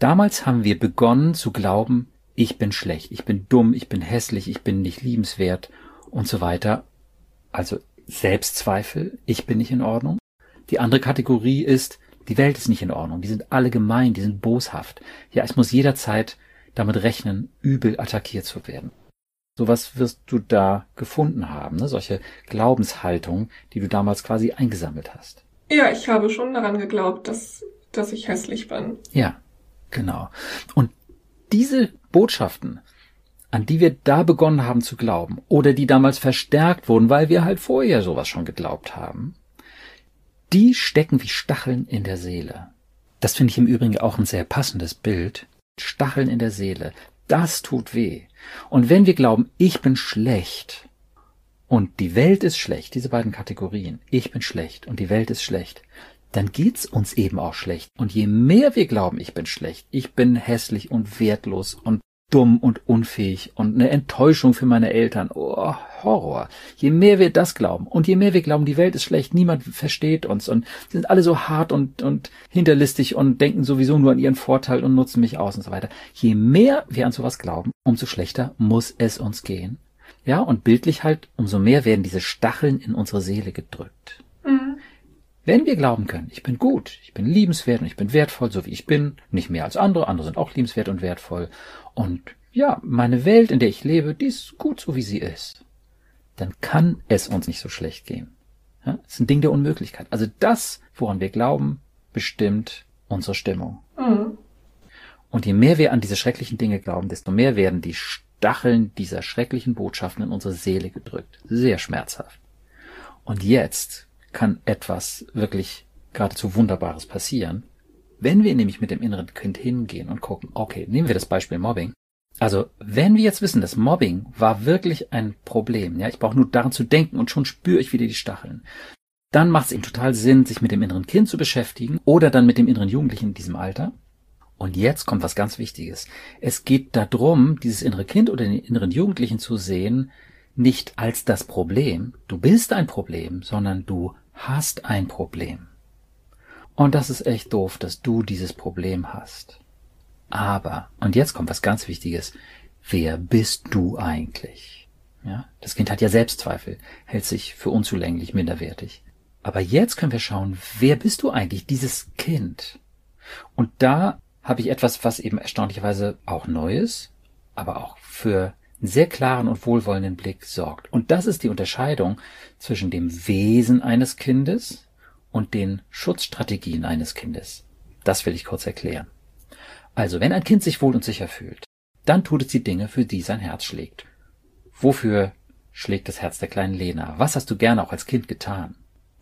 Damals haben wir begonnen zu glauben, ich bin schlecht, ich bin dumm, ich bin hässlich, ich bin nicht liebenswert und so weiter. Also Selbstzweifel, ich bin nicht in Ordnung. Die andere Kategorie ist, die Welt ist nicht in Ordnung, die sind alle gemein, die sind boshaft. Ja, es muss jederzeit damit rechnen, übel attackiert zu werden. Sowas wirst du da gefunden haben, ne? solche Glaubenshaltungen, die du damals quasi eingesammelt hast. Ja, ich habe schon daran geglaubt, dass, dass ich hässlich bin. Ja, genau. Und diese Botschaften, an die wir da begonnen haben zu glauben, oder die damals verstärkt wurden, weil wir halt vorher sowas schon geglaubt haben, die stecken wie Stacheln in der Seele. Das finde ich im Übrigen auch ein sehr passendes Bild. Stacheln in der Seele. Das tut weh. Und wenn wir glauben, ich bin schlecht und die Welt ist schlecht, diese beiden Kategorien, ich bin schlecht und die Welt ist schlecht, dann geht's uns eben auch schlecht. Und je mehr wir glauben, ich bin schlecht, ich bin hässlich und wertlos und dumm und unfähig und eine Enttäuschung für meine Eltern. Oh, Horror. Je mehr wir das glauben und je mehr wir glauben, die Welt ist schlecht, niemand versteht uns und sind alle so hart und, und hinterlistig und denken sowieso nur an ihren Vorteil und nutzen mich aus und so weiter. Je mehr wir an sowas glauben, umso schlechter muss es uns gehen. Ja, und bildlich halt, umso mehr werden diese Stacheln in unsere Seele gedrückt. Wenn wir glauben können, ich bin gut, ich bin liebenswert und ich bin wertvoll, so wie ich bin, nicht mehr als andere, andere sind auch liebenswert und wertvoll, und ja, meine Welt, in der ich lebe, die ist gut so, wie sie ist, dann kann es uns nicht so schlecht gehen. Ja, das ist ein Ding der Unmöglichkeit. Also das, woran wir glauben, bestimmt unsere Stimmung. Mhm. Und je mehr wir an diese schrecklichen Dinge glauben, desto mehr werden die Stacheln dieser schrecklichen Botschaften in unsere Seele gedrückt. Sehr schmerzhaft. Und jetzt kann etwas wirklich geradezu Wunderbares passieren, wenn wir nämlich mit dem inneren Kind hingehen und gucken, okay, nehmen wir das Beispiel Mobbing. Also, wenn wir jetzt wissen, dass Mobbing war wirklich ein Problem, ja, ich brauche nur daran zu denken und schon spüre ich wieder die Stacheln, dann macht es eben total Sinn, sich mit dem inneren Kind zu beschäftigen oder dann mit dem inneren Jugendlichen in diesem Alter. Und jetzt kommt was ganz Wichtiges. Es geht darum, dieses innere Kind oder den inneren Jugendlichen zu sehen, nicht als das Problem. Du bist ein Problem, sondern du hast ein Problem. Und das ist echt doof, dass du dieses Problem hast. Aber, und jetzt kommt was ganz Wichtiges, wer bist du eigentlich? Ja, das Kind hat ja Selbstzweifel, hält sich für unzulänglich, minderwertig. Aber jetzt können wir schauen, wer bist du eigentlich, dieses Kind? Und da habe ich etwas, was eben erstaunlicherweise auch neu ist, aber auch für einen sehr klaren und wohlwollenden Blick sorgt. Und das ist die Unterscheidung zwischen dem Wesen eines Kindes und den Schutzstrategien eines Kindes. Das will ich kurz erklären. Also, wenn ein Kind sich wohl und sicher fühlt, dann tut es die Dinge, für die sein Herz schlägt. Wofür schlägt das Herz der kleinen Lena? Was hast du gerne auch als Kind getan?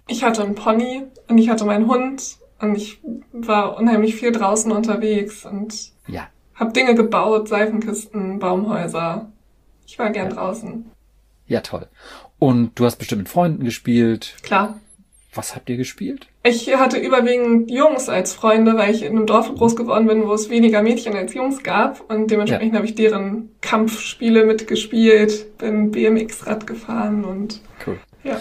Ich hatte einen Pony und ich hatte meinen Hund und ich war unheimlich viel draußen unterwegs und ja. habe Dinge gebaut, Seifenkisten, Baumhäuser. Ich war gern ja. draußen. Ja, toll. Und du hast bestimmt mit Freunden gespielt. Klar. Was habt ihr gespielt? Ich hatte überwiegend Jungs als Freunde, weil ich in einem Dorf groß geworden bin, wo es weniger Mädchen als Jungs gab. Und dementsprechend ja. habe ich deren Kampfspiele mitgespielt, bin BMX-Rad gefahren und cool. ja.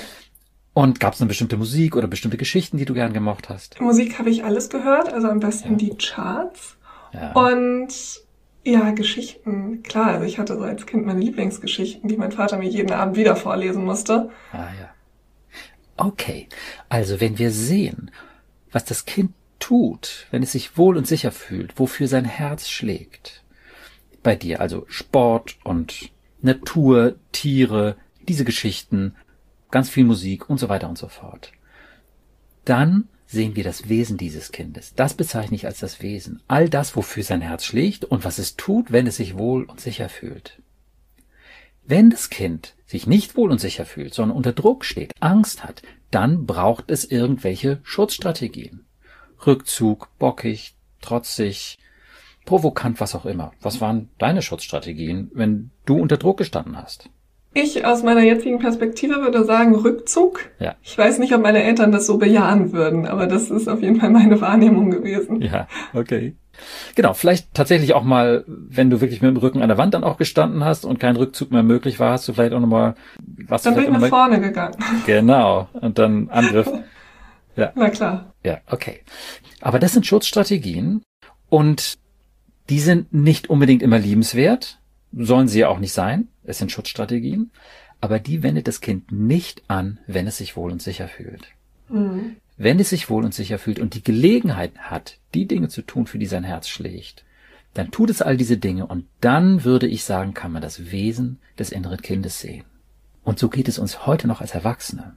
Und gab es eine bestimmte Musik oder bestimmte Geschichten, die du gern gemocht hast? Musik habe ich alles gehört, also am besten ja. die Charts. Ja. Und ja, Geschichten, klar, also ich hatte so als Kind meine Lieblingsgeschichten, die mein Vater mir jeden Abend wieder vorlesen musste. Ah ja. Okay, also wenn wir sehen, was das Kind tut, wenn es sich wohl und sicher fühlt, wofür sein Herz schlägt, bei dir also Sport und Natur, Tiere, diese Geschichten, ganz viel Musik und so weiter und so fort, dann sehen wir das Wesen dieses Kindes. Das bezeichne ich als das Wesen. All das, wofür sein Herz schlägt und was es tut, wenn es sich wohl und sicher fühlt. Wenn das Kind sich nicht wohl und sicher fühlt, sondern unter Druck steht, Angst hat, dann braucht es irgendwelche Schutzstrategien. Rückzug, bockig, trotzig, provokant, was auch immer. Was waren deine Schutzstrategien, wenn du unter Druck gestanden hast? Ich aus meiner jetzigen Perspektive würde sagen Rückzug. Ja. Ich weiß nicht, ob meine Eltern das so bejahen würden, aber das ist auf jeden Fall meine Wahrnehmung gewesen. Ja, okay. Genau, vielleicht tatsächlich auch mal, wenn du wirklich mit dem Rücken an der Wand dann auch gestanden hast und kein Rückzug mehr möglich war, hast du vielleicht auch nochmal was. Dann bin ich nach mal... vorne gegangen. Genau, und dann Angriff. Ja. Na klar. Ja, okay. Aber das sind Schutzstrategien und die sind nicht unbedingt immer liebenswert, sollen sie ja auch nicht sein. Es sind Schutzstrategien, aber die wendet das Kind nicht an, wenn es sich wohl und sicher fühlt. Mhm. Wenn es sich wohl und sicher fühlt und die Gelegenheit hat, die Dinge zu tun, für die sein Herz schlägt, dann tut es all diese Dinge und dann würde ich sagen, kann man das Wesen des inneren Kindes sehen. Und so geht es uns heute noch als Erwachsene.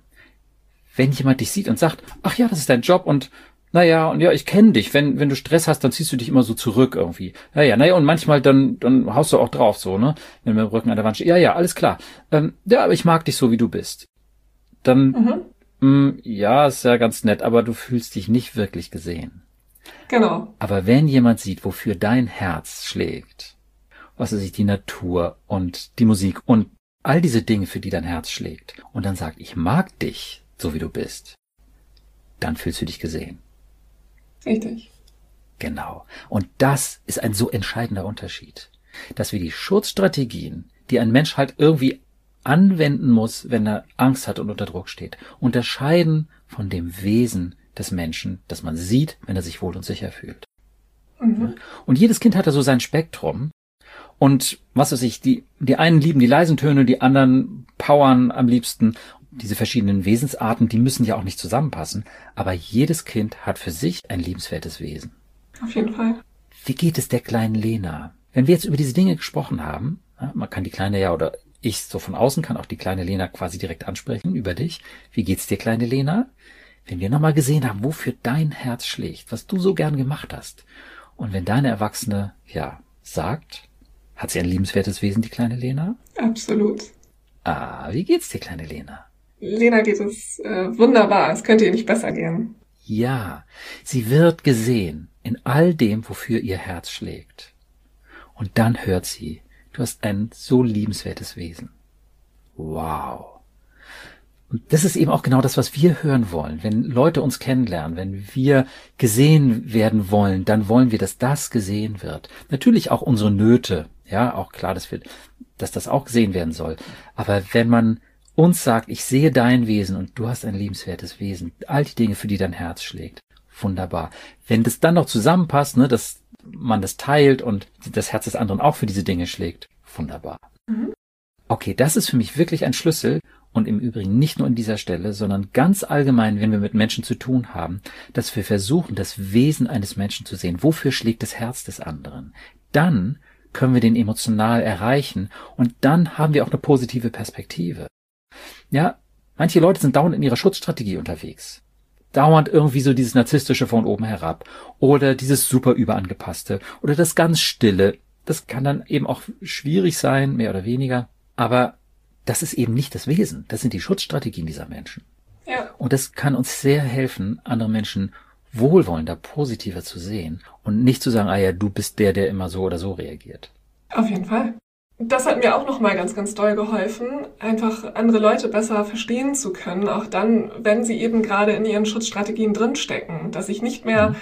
Wenn jemand dich sieht und sagt, ach ja, das ist dein Job und naja, und ja, ich kenne dich. Wenn, wenn du Stress hast, dann ziehst du dich immer so zurück irgendwie. Ja, ja, naja, und manchmal dann, dann haust du auch drauf, so, ne? Wenn du mit dem Rücken an der Wand stehst. Ja, ja, alles klar. Ähm, ja, aber ich mag dich so, wie du bist. Dann mhm. Hm, ja, ist ja ganz nett, aber du fühlst dich nicht wirklich gesehen. Genau. Aber wenn jemand sieht, wofür dein Herz schlägt, was ich, die Natur und die Musik und all diese Dinge, für die dein Herz schlägt, und dann sagt, ich mag dich, so wie du bist, dann fühlst du dich gesehen. Richtig. Genau. Und das ist ein so entscheidender Unterschied, dass wir die Schutzstrategien, die ein Mensch halt irgendwie anwenden muss, wenn er Angst hat und unter Druck steht. Unterscheiden von dem Wesen des Menschen, das man sieht, wenn er sich wohl und sicher fühlt. Mhm. Und jedes Kind hat da so sein Spektrum. Und was weiß ich, die, die einen lieben die leisen Töne, die anderen powern am liebsten. Diese verschiedenen Wesensarten, die müssen ja auch nicht zusammenpassen. Aber jedes Kind hat für sich ein liebenswertes Wesen. Auf jeden Fall. Wie geht es der kleinen Lena? Wenn wir jetzt über diese Dinge gesprochen haben, man kann die Kleine ja oder ich so von außen kann auch die kleine Lena quasi direkt ansprechen über dich. Wie geht's dir, kleine Lena? Wenn wir nochmal gesehen haben, wofür dein Herz schlägt, was du so gern gemacht hast. Und wenn deine Erwachsene, ja, sagt, hat sie ein liebenswertes Wesen, die kleine Lena? Absolut. Ah, wie geht's dir, kleine Lena? Lena geht es äh, wunderbar. Es könnte ihr nicht besser gehen. Ja, sie wird gesehen in all dem, wofür ihr Herz schlägt. Und dann hört sie, Du hast ein so liebenswertes Wesen. Wow. Und das ist eben auch genau das, was wir hören wollen. Wenn Leute uns kennenlernen, wenn wir gesehen werden wollen, dann wollen wir, dass das gesehen wird. Natürlich auch unsere Nöte. Ja, auch klar, dass wir, dass das auch gesehen werden soll. Aber wenn man uns sagt, ich sehe dein Wesen und du hast ein liebenswertes Wesen, all die Dinge, für die dein Herz schlägt. Wunderbar. Wenn das dann noch zusammenpasst, ne, dass man das teilt und das Herz des anderen auch für diese Dinge schlägt, wunderbar. Mhm. Okay, das ist für mich wirklich ein Schlüssel und im Übrigen nicht nur in dieser Stelle, sondern ganz allgemein, wenn wir mit Menschen zu tun haben, dass wir versuchen, das Wesen eines Menschen zu sehen. Wofür schlägt das Herz des anderen? Dann können wir den emotional erreichen und dann haben wir auch eine positive Perspektive. Ja, manche Leute sind dauernd in ihrer Schutzstrategie unterwegs. Dauernd irgendwie so dieses narzisstische von oben herab oder dieses super überangepasste oder das ganz stille. Das kann dann eben auch schwierig sein, mehr oder weniger. Aber das ist eben nicht das Wesen. Das sind die Schutzstrategien dieser Menschen. Ja. Und das kann uns sehr helfen, andere Menschen wohlwollender, positiver zu sehen und nicht zu sagen, ah ja, du bist der, der immer so oder so reagiert. Auf jeden Fall. Das hat mir auch nochmal ganz, ganz doll geholfen, einfach andere Leute besser verstehen zu können, auch dann, wenn sie eben gerade in ihren Schutzstrategien drinstecken, dass ich nicht mehr mhm.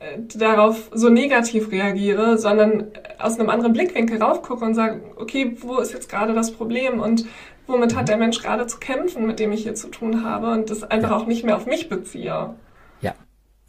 Äh, darauf so negativ reagiere, sondern aus einem anderen Blickwinkel raufgucke und sage, okay, wo ist jetzt gerade das Problem und womit hat mhm. der Mensch gerade zu kämpfen, mit dem ich hier zu tun habe und das einfach auch nicht mehr auf mich beziehe.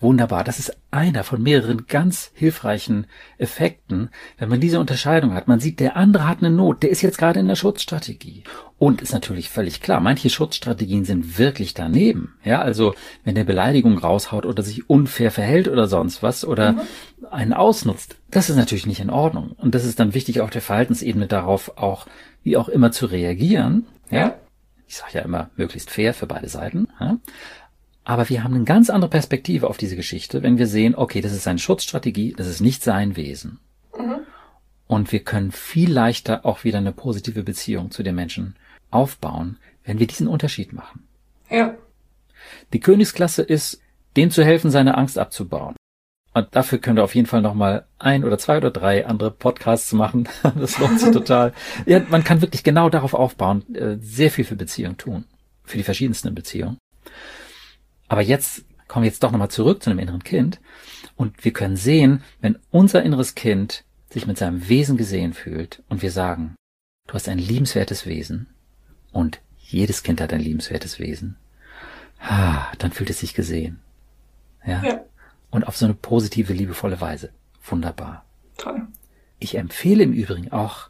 Wunderbar. Das ist einer von mehreren ganz hilfreichen Effekten, wenn man diese Unterscheidung hat. Man sieht, der andere hat eine Not, der ist jetzt gerade in der Schutzstrategie. Und ist natürlich völlig klar, manche Schutzstrategien sind wirklich daneben. Ja, also wenn der Beleidigung raushaut oder sich unfair verhält oder sonst was oder mhm. einen ausnutzt, das ist natürlich nicht in Ordnung. Und das ist dann wichtig, auf der Verhaltensebene darauf auch, wie auch immer zu reagieren. Ja. Ich sage ja immer, möglichst fair für beide Seiten. Ja? Aber wir haben eine ganz andere Perspektive auf diese Geschichte, wenn wir sehen, okay, das ist seine Schutzstrategie, das ist nicht sein Wesen. Mhm. Und wir können viel leichter auch wieder eine positive Beziehung zu den Menschen aufbauen, wenn wir diesen Unterschied machen. Ja. Die Königsklasse ist, dem zu helfen, seine Angst abzubauen. Und dafür können wir auf jeden Fall nochmal ein oder zwei oder drei andere Podcasts machen. Das lohnt sich total. Ja, man kann wirklich genau darauf aufbauen, äh, sehr viel für Beziehungen tun. Für die verschiedensten Beziehungen. Aber jetzt kommen wir jetzt doch nochmal zurück zu einem inneren Kind und wir können sehen, wenn unser inneres Kind sich mit seinem Wesen gesehen fühlt und wir sagen, du hast ein liebenswertes Wesen und jedes Kind hat ein liebenswertes Wesen, ah, dann fühlt es sich gesehen. Ja? ja. Und auf so eine positive, liebevolle Weise. Wunderbar. Toll. Ich empfehle im Übrigen auch,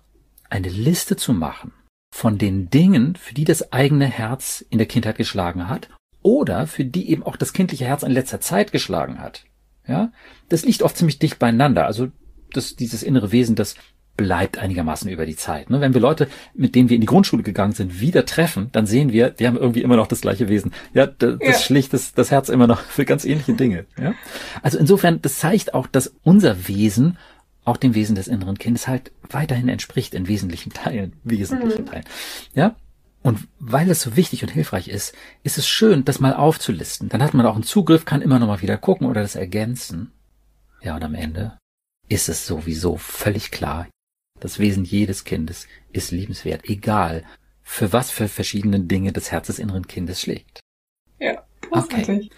eine Liste zu machen von den Dingen, für die das eigene Herz in der Kindheit geschlagen hat oder für die eben auch das kindliche Herz in letzter Zeit geschlagen hat. Ja, das liegt oft ziemlich dicht beieinander. Also das, dieses innere Wesen, das bleibt einigermaßen über die Zeit. Ne? Wenn wir Leute, mit denen wir in die Grundschule gegangen sind, wieder treffen, dann sehen wir, die haben irgendwie immer noch das gleiche Wesen. Ja, das, ja. das schlicht das, das Herz immer noch für ganz ähnliche Dinge. Ja? Also insofern, das zeigt auch, dass unser Wesen auch dem Wesen des inneren Kindes halt weiterhin entspricht in wesentlichen Teilen, wesentlichen mhm. Teilen. Ja, und weil es so wichtig und hilfreich ist, ist es schön, das mal aufzulisten. Dann hat man auch einen Zugriff, kann immer noch mal wieder gucken oder das ergänzen. Ja, und am Ende ist es sowieso völlig klar. Das Wesen jedes Kindes ist liebenswert, egal für was für verschiedene Dinge das Herz des inneren Kindes schlägt. Ja, großartig. Okay.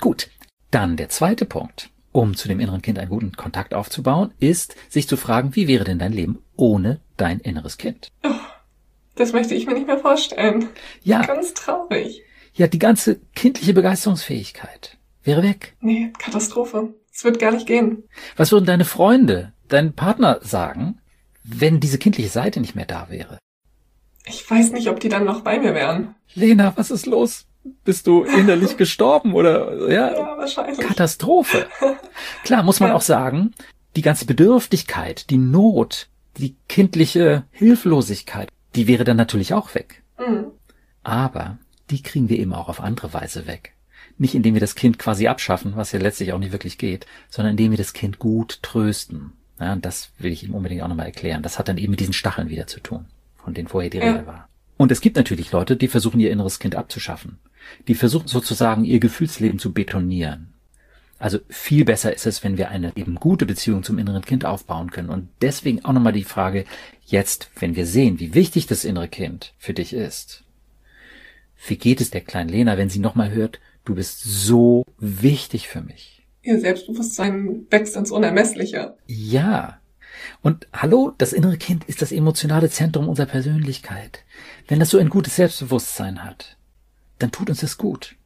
Gut. Dann der zweite Punkt, um zu dem inneren Kind einen guten Kontakt aufzubauen, ist, sich zu fragen, wie wäre denn dein Leben ohne dein inneres Kind? Oh. Das möchte ich mir nicht mehr vorstellen. Ja. Ganz traurig. Ja, die ganze kindliche Begeisterungsfähigkeit wäre weg. Nee, Katastrophe. Es wird gar nicht gehen. Was würden deine Freunde, dein Partner sagen, wenn diese kindliche Seite nicht mehr da wäre? Ich weiß nicht, ob die dann noch bei mir wären. Lena, was ist los? Bist du innerlich gestorben oder ja? Ja, wahrscheinlich. Katastrophe. Klar, muss man ja. auch sagen, die ganze Bedürftigkeit, die Not, die kindliche Hilflosigkeit, die wäre dann natürlich auch weg. Mhm. Aber die kriegen wir eben auch auf andere Weise weg. Nicht indem wir das Kind quasi abschaffen, was ja letztlich auch nicht wirklich geht, sondern indem wir das Kind gut trösten. Ja, und das will ich ihm unbedingt auch nochmal erklären. Das hat dann eben mit diesen Stacheln wieder zu tun, von denen vorher die Rede war. Und es gibt natürlich Leute, die versuchen, ihr inneres Kind abzuschaffen. Die versuchen sozusagen, ihr Gefühlsleben zu betonieren. Also viel besser ist es, wenn wir eine eben gute Beziehung zum inneren Kind aufbauen können. Und deswegen auch nochmal die Frage, jetzt, wenn wir sehen, wie wichtig das innere Kind für dich ist. Wie geht es der kleinen Lena, wenn sie nochmal hört, du bist so wichtig für mich? Ihr Selbstbewusstsein wächst ins Unermessliche. Ja. Und hallo, das innere Kind ist das emotionale Zentrum unserer Persönlichkeit. Wenn das so ein gutes Selbstbewusstsein hat, dann tut uns das gut.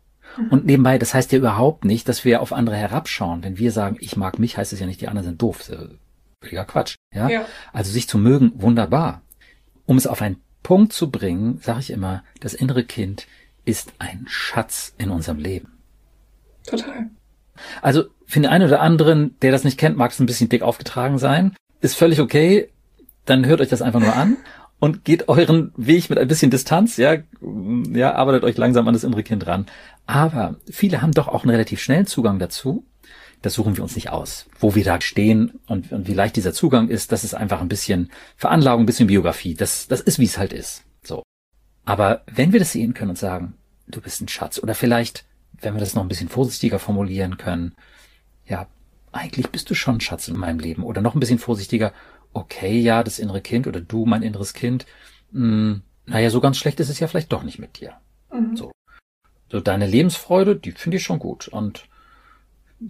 Und nebenbei, das heißt ja überhaupt nicht, dass wir auf andere herabschauen. Wenn wir sagen, ich mag mich, heißt es ja nicht, die anderen sind doof. Völliger Quatsch. Ja? Ja. Also sich zu mögen, wunderbar. Um es auf einen Punkt zu bringen, sage ich immer, das innere Kind ist ein Schatz in unserem Leben. Total. Also für den einen oder anderen, der das nicht kennt, mag es ein bisschen dick aufgetragen sein. Ist völlig okay. Dann hört euch das einfach nur an und geht euren Weg mit ein bisschen Distanz, ja, ja, arbeitet euch langsam an das innere Kind ran. Aber viele haben doch auch einen relativ schnellen Zugang dazu. Das suchen wir uns nicht aus. Wo wir da stehen und, und wie leicht dieser Zugang ist, das ist einfach ein bisschen Veranlagung, ein bisschen Biografie. Das, das ist, wie es halt ist. So. Aber wenn wir das sehen können und sagen, du bist ein Schatz, oder vielleicht, wenn wir das noch ein bisschen vorsichtiger formulieren können, ja, eigentlich bist du schon ein Schatz in meinem Leben. Oder noch ein bisschen vorsichtiger, okay, ja, das innere Kind oder du, mein inneres Kind, mh, naja, so ganz schlecht ist es ja vielleicht doch nicht mit dir. Mhm. So. So deine Lebensfreude, die finde ich schon gut. Und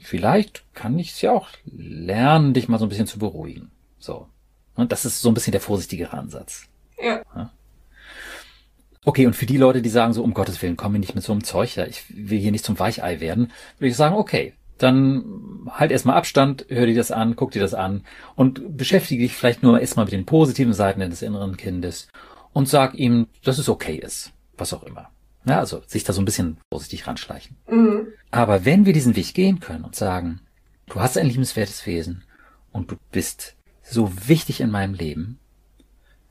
vielleicht kann ich es ja auch lernen, dich mal so ein bisschen zu beruhigen. So. Und das ist so ein bisschen der vorsichtigere Ansatz. Ja. Okay, und für die Leute, die sagen so, um Gottes Willen, komm mir nicht mit so einem Zeug, ja, ich will hier nicht zum Weichei werden, würde ich sagen, okay, dann halt erstmal Abstand, hör dir das an, guck dir das an und beschäftige dich vielleicht nur erstmal mit den positiven Seiten des inneren Kindes und sag ihm, dass es okay ist, was auch immer. Ja, also sich da so ein bisschen vorsichtig ranschleichen. Mhm. Aber wenn wir diesen Weg gehen können und sagen, du hast ein liebenswertes Wesen und du bist so wichtig in meinem Leben,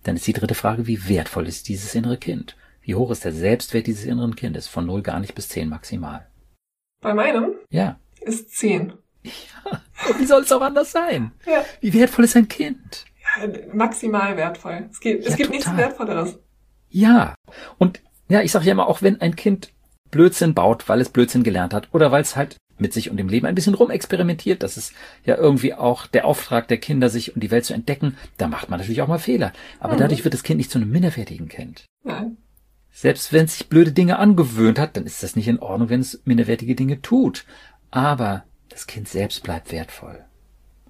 dann ist die dritte Frage, wie wertvoll ist dieses innere Kind? Wie hoch ist der Selbstwert dieses inneren Kindes? Von null gar nicht bis zehn maximal. Bei meinem Ja. Ist 10. Wie soll es auch anders sein? Ja. Wie wertvoll ist ein Kind? ja. Maximal wertvoll. Es gibt, es Ja, gibt nichts. Wertvolleres. Ja. Und ja, ich sage ja immer, auch wenn ein Kind Blödsinn baut, weil es Blödsinn gelernt hat oder weil es halt mit sich und dem Leben ein bisschen rumexperimentiert, das ist ja irgendwie auch der Auftrag der Kinder, sich und die Welt zu entdecken, da macht man natürlich auch mal Fehler. Aber Mhm. dadurch wird das Kind nicht zu einem minderwertigen Kind. Nein. Selbst wenn es sich blöde Dinge angewöhnt hat, dann ist das nicht in Ordnung, wenn es minderwertige Dinge tut. Aber das Kind selbst bleibt wertvoll.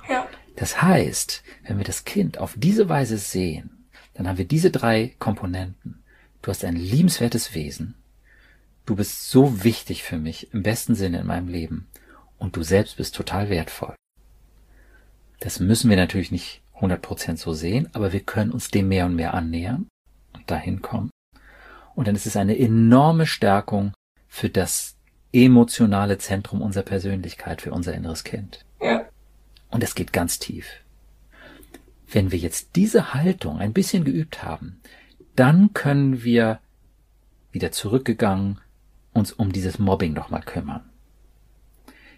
Ja. Das heißt, wenn wir das Kind auf diese Weise sehen, dann haben wir diese drei Komponenten. Du hast ein liebenswertes Wesen. Du bist so wichtig für mich, im besten Sinne in meinem Leben. Und du selbst bist total wertvoll. Das müssen wir natürlich nicht 100% so sehen, aber wir können uns dem mehr und mehr annähern und dahin kommen. Und dann ist es eine enorme Stärkung für das emotionale Zentrum unserer Persönlichkeit, für unser inneres Kind. Ja. Und es geht ganz tief. Wenn wir jetzt diese Haltung ein bisschen geübt haben, dann können wir wieder zurückgegangen uns um dieses Mobbing nochmal kümmern.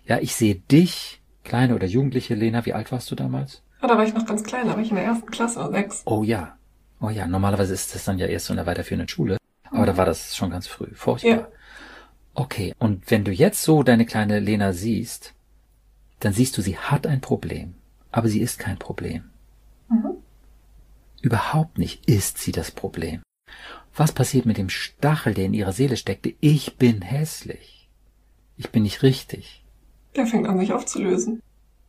Ja, ich sehe dich, kleine oder jugendliche Lena, wie alt warst du damals? Ja, da war ich noch ganz klein, da war ich in der ersten Klasse, sechs. Oh ja. Oh ja, normalerweise ist das dann ja erst so in der weiterführenden Schule. Aber da war das schon ganz früh. Furchtbar. Ja. Okay, und wenn du jetzt so deine kleine Lena siehst, dann siehst du, sie hat ein Problem. Aber sie ist kein Problem. Mhm. Überhaupt nicht ist sie das Problem. Was passiert mit dem Stachel, der in ihrer Seele steckte? Ich bin hässlich. Ich bin nicht richtig. Der fängt an, sich aufzulösen.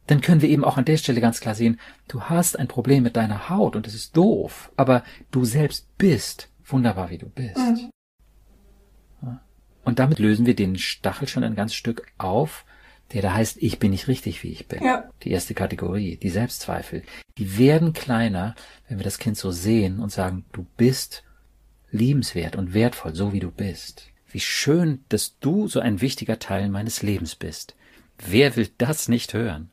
Dann können wir eben auch an der Stelle ganz klar sehen, du hast ein Problem mit deiner Haut und es ist doof, aber du selbst bist wunderbar, wie du bist. Mhm. Und damit lösen wir den Stachel schon ein ganz Stück auf, der da heißt, ich bin nicht richtig, wie ich bin. Ja. Die erste Kategorie, die Selbstzweifel. Die werden kleiner, wenn wir das Kind so sehen und sagen, du bist liebenswert und wertvoll, so wie du bist. Wie schön, dass du so ein wichtiger Teil meines Lebens bist. Wer will das nicht hören?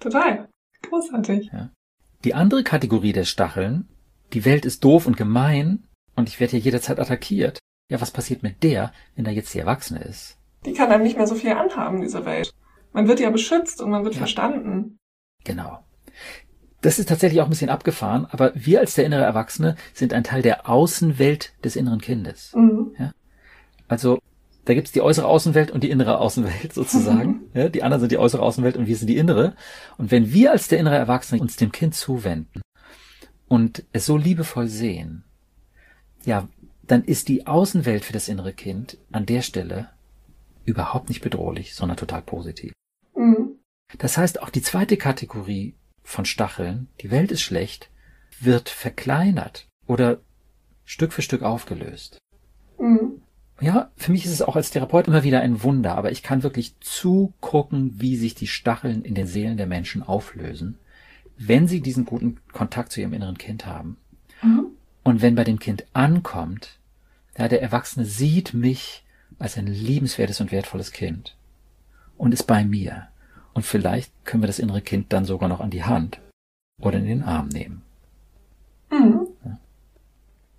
Total. Großartig. Die andere Kategorie der Stacheln, die Welt ist doof und gemein und ich werde hier jederzeit attackiert. Ja, was passiert mit der, wenn da jetzt die Erwachsene ist? Die kann einem nicht mehr so viel anhaben, diese Welt. Man wird ja beschützt und man wird Ja. verstanden. Genau. Das ist tatsächlich auch ein bisschen abgefahren, aber wir als der innere Erwachsene sind ein Teil der Außenwelt des inneren Kindes. Mhm. Also da gibt's die äußere Außenwelt und die innere Außenwelt sozusagen. Ja, die anderen sind die äußere Außenwelt und wir sind die innere. Und wenn wir als der innere Erwachsene uns dem Kind zuwenden und es so liebevoll sehen, ja, dann ist die Außenwelt für das innere Kind an der Stelle überhaupt nicht bedrohlich, sondern total positiv. Mhm. Das heißt, auch die zweite Kategorie von Stacheln, die Welt ist schlecht, wird verkleinert oder Stück für Stück aufgelöst. Mhm. Ja, für mich ist es auch als Therapeut immer wieder ein Wunder, aber ich kann wirklich zugucken, wie sich die Stacheln in den Seelen der Menschen auflösen, wenn sie diesen guten Kontakt zu ihrem inneren Kind haben. Mhm. Und wenn bei dem Kind ankommt, ja, der Erwachsene sieht mich als ein liebenswertes und wertvolles Kind und ist bei mir. Und vielleicht können wir das innere Kind dann sogar noch an die Hand oder in den Arm nehmen. Mhm. Ja.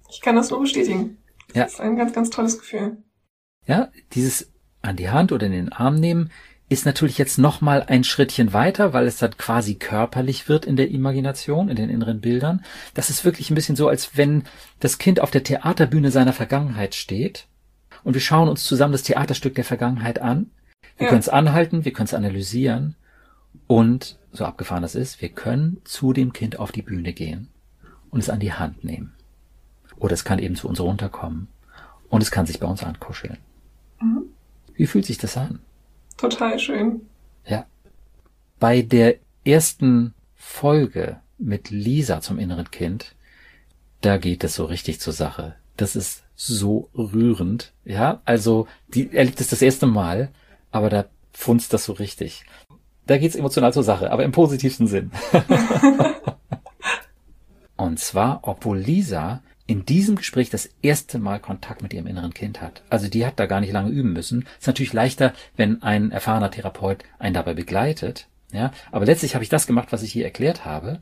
Ich kann das nur bestätigen. Das ja. ist ein ganz, ganz tolles Gefühl. Ja, dieses an die Hand oder in den Arm nehmen ist natürlich jetzt noch mal ein Schrittchen weiter, weil es dann quasi körperlich wird in der Imagination, in den inneren Bildern. Das ist wirklich ein bisschen so, als wenn das Kind auf der Theaterbühne seiner Vergangenheit steht und wir schauen uns zusammen das Theaterstück der Vergangenheit an. Wir ja. können es anhalten, wir können es analysieren und, so abgefahren das ist, wir können zu dem Kind auf die Bühne gehen und es an die Hand nehmen. Oder es kann eben zu uns runterkommen und es kann sich bei uns ankuscheln. Mhm. Wie fühlt sich das an? Total schön. Ja. Bei der ersten Folge mit Lisa zum inneren Kind, da geht es so richtig zur Sache. Das ist so rührend. Ja, also die erlebt es das erste Mal, aber da funzt das so richtig. Da geht's emotional zur Sache, aber im positivsten Sinn. Und zwar, obwohl Lisa in diesem Gespräch das erste Mal Kontakt mit ihrem inneren Kind hat. Also die hat da gar nicht lange üben müssen. Ist natürlich leichter, wenn ein erfahrener Therapeut einen dabei begleitet. Ja, aber letztlich habe ich das gemacht, was ich hier erklärt habe.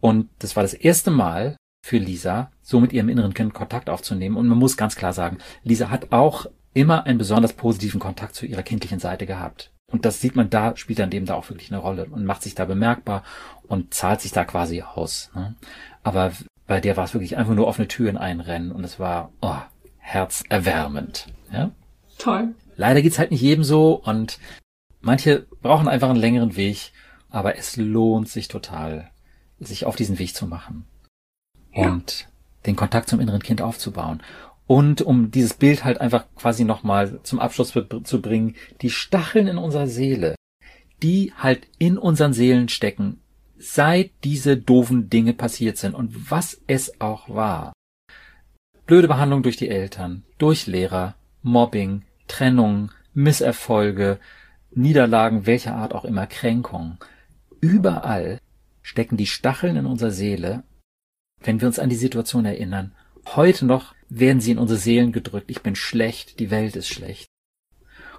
Und das war das erste Mal für Lisa, so mit ihrem inneren Kind Kontakt aufzunehmen. Und man muss ganz klar sagen, Lisa hat auch immer einen besonders positiven Kontakt zu ihrer kindlichen Seite gehabt. Und das sieht man da, spielt dann eben da auch wirklich eine Rolle und macht sich da bemerkbar und zahlt sich da quasi aus. Ne? Aber bei der war es wirklich einfach nur offene Türen einrennen und es war oh, herzerwärmend. Ja? Toll. Leider geht's halt nicht jedem so und manche brauchen einfach einen längeren Weg, aber es lohnt sich total, sich auf diesen Weg zu machen ja. und den Kontakt zum inneren Kind aufzubauen. Und um dieses Bild halt einfach quasi nochmal zum Abschluss zu bringen, die Stacheln in unserer Seele, die halt in unseren Seelen stecken, seit diese doofen Dinge passiert sind und was es auch war. Blöde Behandlung durch die Eltern, durch Lehrer, Mobbing, Trennung, Misserfolge, Niederlagen welcher Art auch immer, Kränkungen. Überall stecken die Stacheln in unserer Seele, wenn wir uns an die Situation erinnern. Heute noch werden sie in unsere Seelen gedrückt. Ich bin schlecht, die Welt ist schlecht.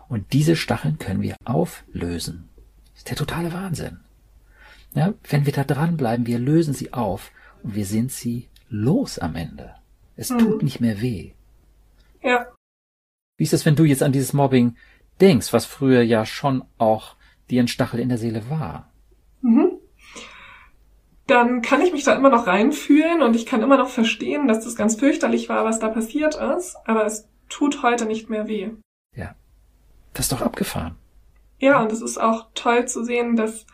Und diese Stacheln können wir auflösen. Das ist der totale Wahnsinn. Ja, wenn wir da dranbleiben, wir lösen sie auf und wir sind sie los am Ende. Es mhm. tut nicht mehr weh. Ja. Wie ist es, wenn du jetzt an dieses Mobbing denkst, was früher ja schon auch dir ein Stachel in der Seele war? Mhm. Dann kann ich mich da immer noch reinfühlen und ich kann immer noch verstehen, dass das ganz fürchterlich war, was da passiert ist, aber es tut heute nicht mehr weh. Ja. Das ist doch abgefahren. Ja, und es ist auch toll zu sehen, dass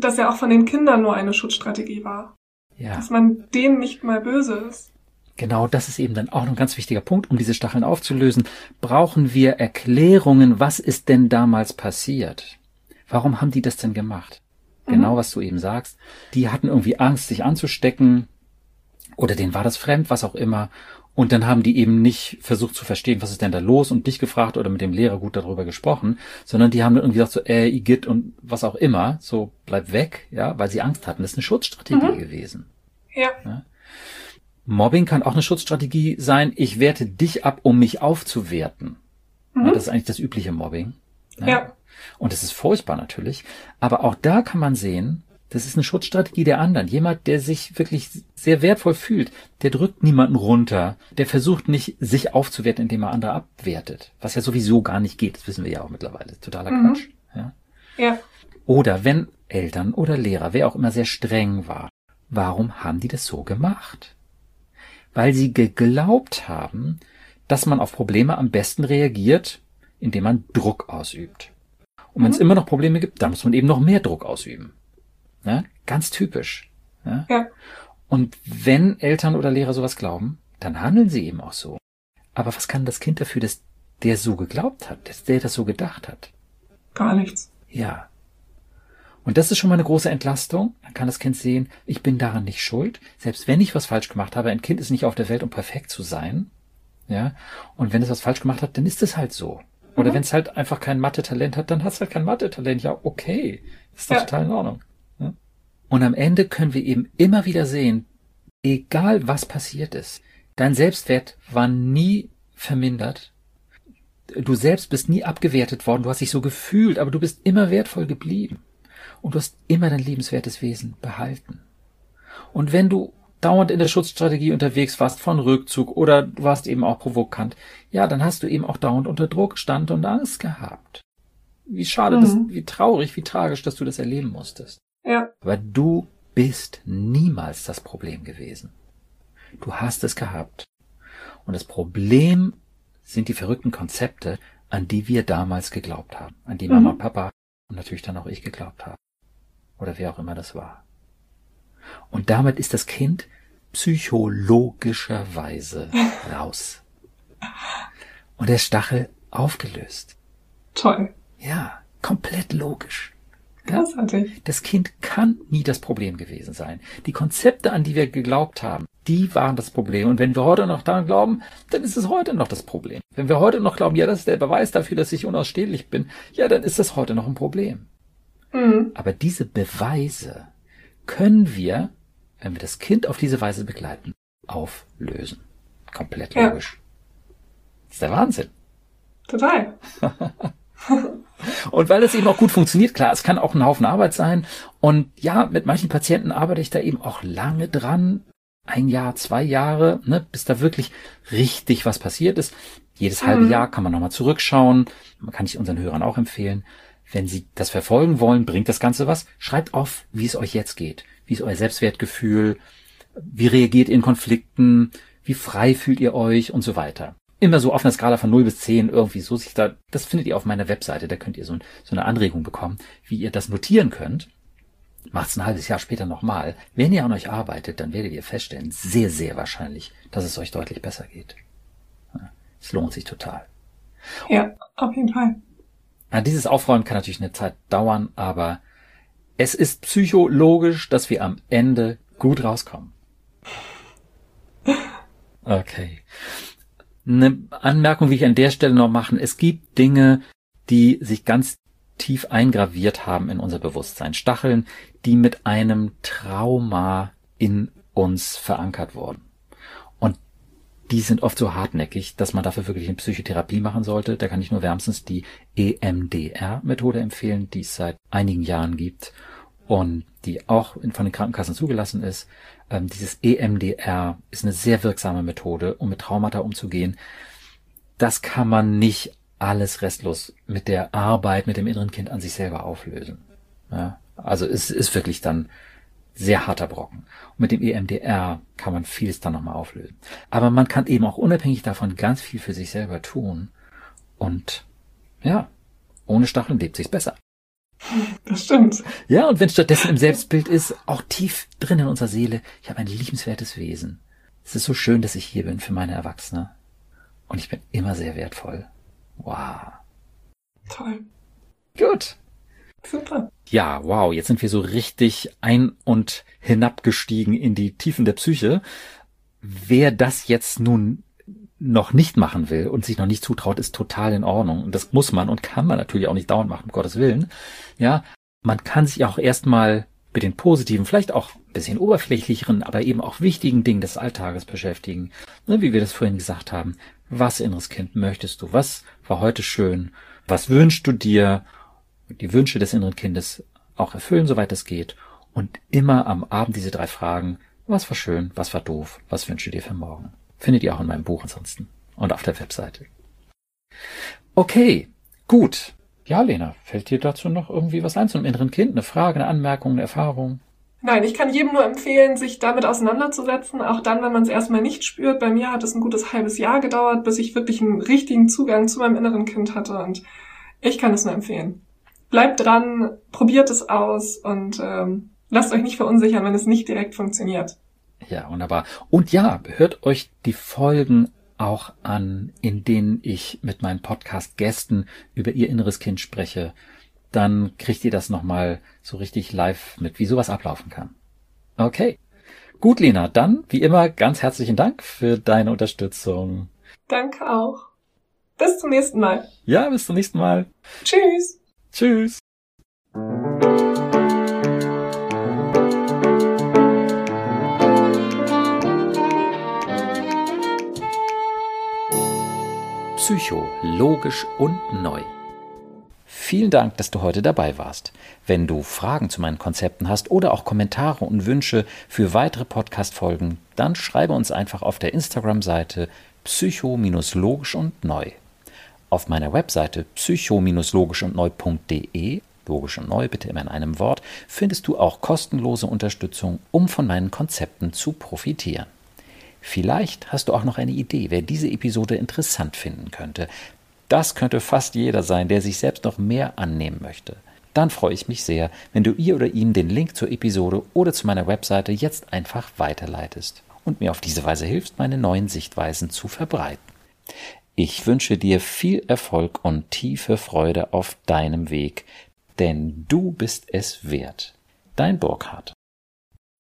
das ja auch von den Kindern nur eine Schutzstrategie war. Ja. Dass man denen nicht mal böse ist. Genau, das ist eben dann auch noch ein ganz wichtiger Punkt. Um diese Stacheln aufzulösen, brauchen wir Erklärungen, was ist denn damals passiert? Warum haben die das denn gemacht? Mhm. Genau, was du eben sagst. Die hatten irgendwie Angst, sich anzustecken, oder denen war das fremd, was auch immer. Und dann haben die eben nicht versucht zu verstehen, was ist denn da los und dich gefragt oder mit dem Lehrer gut darüber gesprochen, sondern die haben dann irgendwie gesagt so, äh, Igitt und was auch immer, so bleib weg, ja, weil sie Angst hatten. Das ist eine Schutzstrategie mhm. gewesen. Ja. ja. Mobbing kann auch eine Schutzstrategie sein. Ich werte dich ab, um mich aufzuwerten. Mhm. Ja, das ist eigentlich das übliche Mobbing. Ja. ja. Und das ist furchtbar natürlich. Aber auch da kann man sehen, das ist eine Schutzstrategie der anderen. Jemand, der sich wirklich sehr wertvoll fühlt, der drückt niemanden runter. Der versucht nicht, sich aufzuwerten, indem er andere abwertet. Was ja sowieso gar nicht geht. Das wissen wir ja auch mittlerweile. Totaler mhm. Quatsch. Ja? ja. Oder wenn Eltern oder Lehrer, wer auch immer sehr streng war, warum haben die das so gemacht? Weil sie geglaubt haben, dass man auf Probleme am besten reagiert, indem man Druck ausübt. Und wenn es mhm. immer noch Probleme gibt, dann muss man eben noch mehr Druck ausüben. Ja? Ganz typisch. Ja? ja. Und wenn Eltern oder Lehrer sowas glauben, dann handeln sie eben auch so. Aber was kann das Kind dafür, dass der so geglaubt hat, dass der das so gedacht hat? Gar nichts. Ja. Und das ist schon mal eine große Entlastung. Dann kann das Kind sehen, ich bin daran nicht schuld. Selbst wenn ich was falsch gemacht habe, ein Kind ist nicht auf der Welt, um perfekt zu sein. Ja. Und wenn es was falsch gemacht hat, dann ist es halt so. Oder mhm. wenn es halt einfach kein Mathe-Talent hat, dann hat es halt kein Mathe-Talent. Ja, okay. Ist doch ja. total in Ordnung. Und am Ende können wir eben immer wieder sehen, egal was passiert ist, dein Selbstwert war nie vermindert. Du selbst bist nie abgewertet worden. Du hast dich so gefühlt, aber du bist immer wertvoll geblieben. Und du hast immer dein liebenswertes Wesen behalten. Und wenn du dauernd in der Schutzstrategie unterwegs warst von Rückzug oder du warst eben auch provokant, ja, dann hast du eben auch dauernd unter Druck stand und Angst gehabt. Wie schade, mhm. das, wie traurig, wie tragisch, dass du das erleben musstest. Ja. Aber du bist niemals das Problem gewesen. Du hast es gehabt. Und das Problem sind die verrückten Konzepte, an die wir damals geglaubt haben, an die Mama, mhm. Papa und natürlich dann auch ich geglaubt haben. Oder wer auch immer das war. Und damit ist das Kind psychologischerweise raus. Und der Stachel aufgelöst. Toll. Ja, komplett logisch. Großartig. Das Kind kann nie das Problem gewesen sein. Die Konzepte, an die wir geglaubt haben, die waren das Problem. Und wenn wir heute noch daran glauben, dann ist es heute noch das Problem. Wenn wir heute noch glauben, ja, das ist der Beweis dafür, dass ich unausstehlich bin, ja, dann ist das heute noch ein Problem. Mhm. Aber diese Beweise können wir wenn wir das Kind auf diese Weise begleiten, auflösen. Komplett logisch. Ja. Das ist der Wahnsinn. Total. und weil es eben auch gut funktioniert, klar, es kann auch ein Haufen Arbeit sein. Und ja, mit manchen Patienten arbeite ich da eben auch lange dran. Ein Jahr, zwei Jahre, ne, bis da wirklich richtig was passiert ist. Jedes halbe mhm. Jahr kann man nochmal zurückschauen. Man kann ich unseren Hörern auch empfehlen. Wenn Sie das verfolgen wollen, bringt das Ganze was. Schreibt auf, wie es euch jetzt geht. Wie ist euer Selbstwertgefühl? Wie reagiert ihr in Konflikten? Wie frei fühlt ihr euch und so weiter? Immer so auf einer Skala von 0 bis 10 irgendwie so sich da, das findet ihr auf meiner Webseite, da könnt ihr so, so eine Anregung bekommen, wie ihr das notieren könnt. Macht's ein halbes Jahr später nochmal. Wenn ihr an euch arbeitet, dann werdet ihr feststellen, sehr, sehr wahrscheinlich, dass es euch deutlich besser geht. Es lohnt sich total. Ja, auf jeden Fall. Ja, dieses Aufräumen kann natürlich eine Zeit dauern, aber es ist psychologisch, dass wir am Ende gut rauskommen. Okay. Eine Anmerkung will ich an der Stelle noch machen. Es gibt Dinge, die sich ganz tief eingraviert haben in unser Bewusstsein. Stacheln, die mit einem Trauma in uns verankert wurden die sind oft so hartnäckig, dass man dafür wirklich eine Psychotherapie machen sollte. Da kann ich nur wärmstens die EMDR-Methode empfehlen, die es seit einigen Jahren gibt und die auch von den Krankenkassen zugelassen ist. Ähm, dieses EMDR ist eine sehr wirksame Methode, um mit Traumata umzugehen. Das kann man nicht alles restlos mit der Arbeit mit dem inneren Kind an sich selber auflösen. Ja, also es ist wirklich dann sehr harter Brocken. Und mit dem EMDR kann man vieles dann nochmal auflösen. Aber man kann eben auch unabhängig davon ganz viel für sich selber tun. Und ja, ohne Stacheln lebt sich's besser. Das stimmt. Ja, und wenn stattdessen im Selbstbild ist, auch tief drin in unserer Seele, ich habe ein liebenswertes Wesen. Es ist so schön, dass ich hier bin für meine Erwachsene. Und ich bin immer sehr wertvoll. Wow. Toll. Gut. Super. Ja, wow, jetzt sind wir so richtig ein- und hinabgestiegen in die Tiefen der Psyche. Wer das jetzt nun noch nicht machen will und sich noch nicht zutraut, ist total in Ordnung. Und das muss man und kann man natürlich auch nicht dauernd machen, um Gottes Willen. Ja, man kann sich auch erstmal mit den positiven, vielleicht auch ein bisschen oberflächlicheren, aber eben auch wichtigen Dingen des Alltages beschäftigen. Ne, wie wir das vorhin gesagt haben. Was inneres Kind möchtest du? Was war heute schön? Was wünschst du dir? die Wünsche des inneren Kindes auch erfüllen, soweit es geht. Und immer am Abend diese drei Fragen, was war schön, was war doof, was wünsche dir für morgen? Findet ihr auch in meinem Buch ansonsten und auf der Webseite. Okay, gut. Ja, Lena, fällt dir dazu noch irgendwie was ein zum inneren Kind? Eine Frage, eine Anmerkung, eine Erfahrung? Nein, ich kann jedem nur empfehlen, sich damit auseinanderzusetzen, auch dann, wenn man es erstmal nicht spürt. Bei mir hat es ein gutes halbes Jahr gedauert, bis ich wirklich einen richtigen Zugang zu meinem inneren Kind hatte und ich kann es nur empfehlen bleibt dran, probiert es aus und ähm, lasst euch nicht verunsichern, wenn es nicht direkt funktioniert. Ja, wunderbar. Und ja, hört euch die Folgen auch an, in denen ich mit meinen Podcast-Gästen über ihr inneres Kind spreche. Dann kriegt ihr das nochmal so richtig live mit, wie sowas ablaufen kann. Okay. Gut, Lena, dann, wie immer, ganz herzlichen Dank für deine Unterstützung. Danke auch. Bis zum nächsten Mal. Ja, bis zum nächsten Mal. Tschüss. Tschüss. Psycho, logisch und neu. Vielen Dank, dass du heute dabei warst. Wenn du Fragen zu meinen Konzepten hast oder auch Kommentare und Wünsche für weitere Podcast-Folgen, dann schreibe uns einfach auf der Instagram-Seite psycho-logisch und neu. Auf meiner Webseite psycho-logisch und neu.de logisch und neu, bitte immer in einem Wort, findest du auch kostenlose Unterstützung, um von meinen Konzepten zu profitieren. Vielleicht hast du auch noch eine Idee, wer diese Episode interessant finden könnte. Das könnte fast jeder sein, der sich selbst noch mehr annehmen möchte. Dann freue ich mich sehr, wenn du ihr oder ihm den Link zur Episode oder zu meiner Webseite jetzt einfach weiterleitest und mir auf diese Weise hilfst, meine neuen Sichtweisen zu verbreiten. Ich wünsche dir viel Erfolg und tiefe Freude auf deinem Weg, denn du bist es wert. Dein Burkhardt.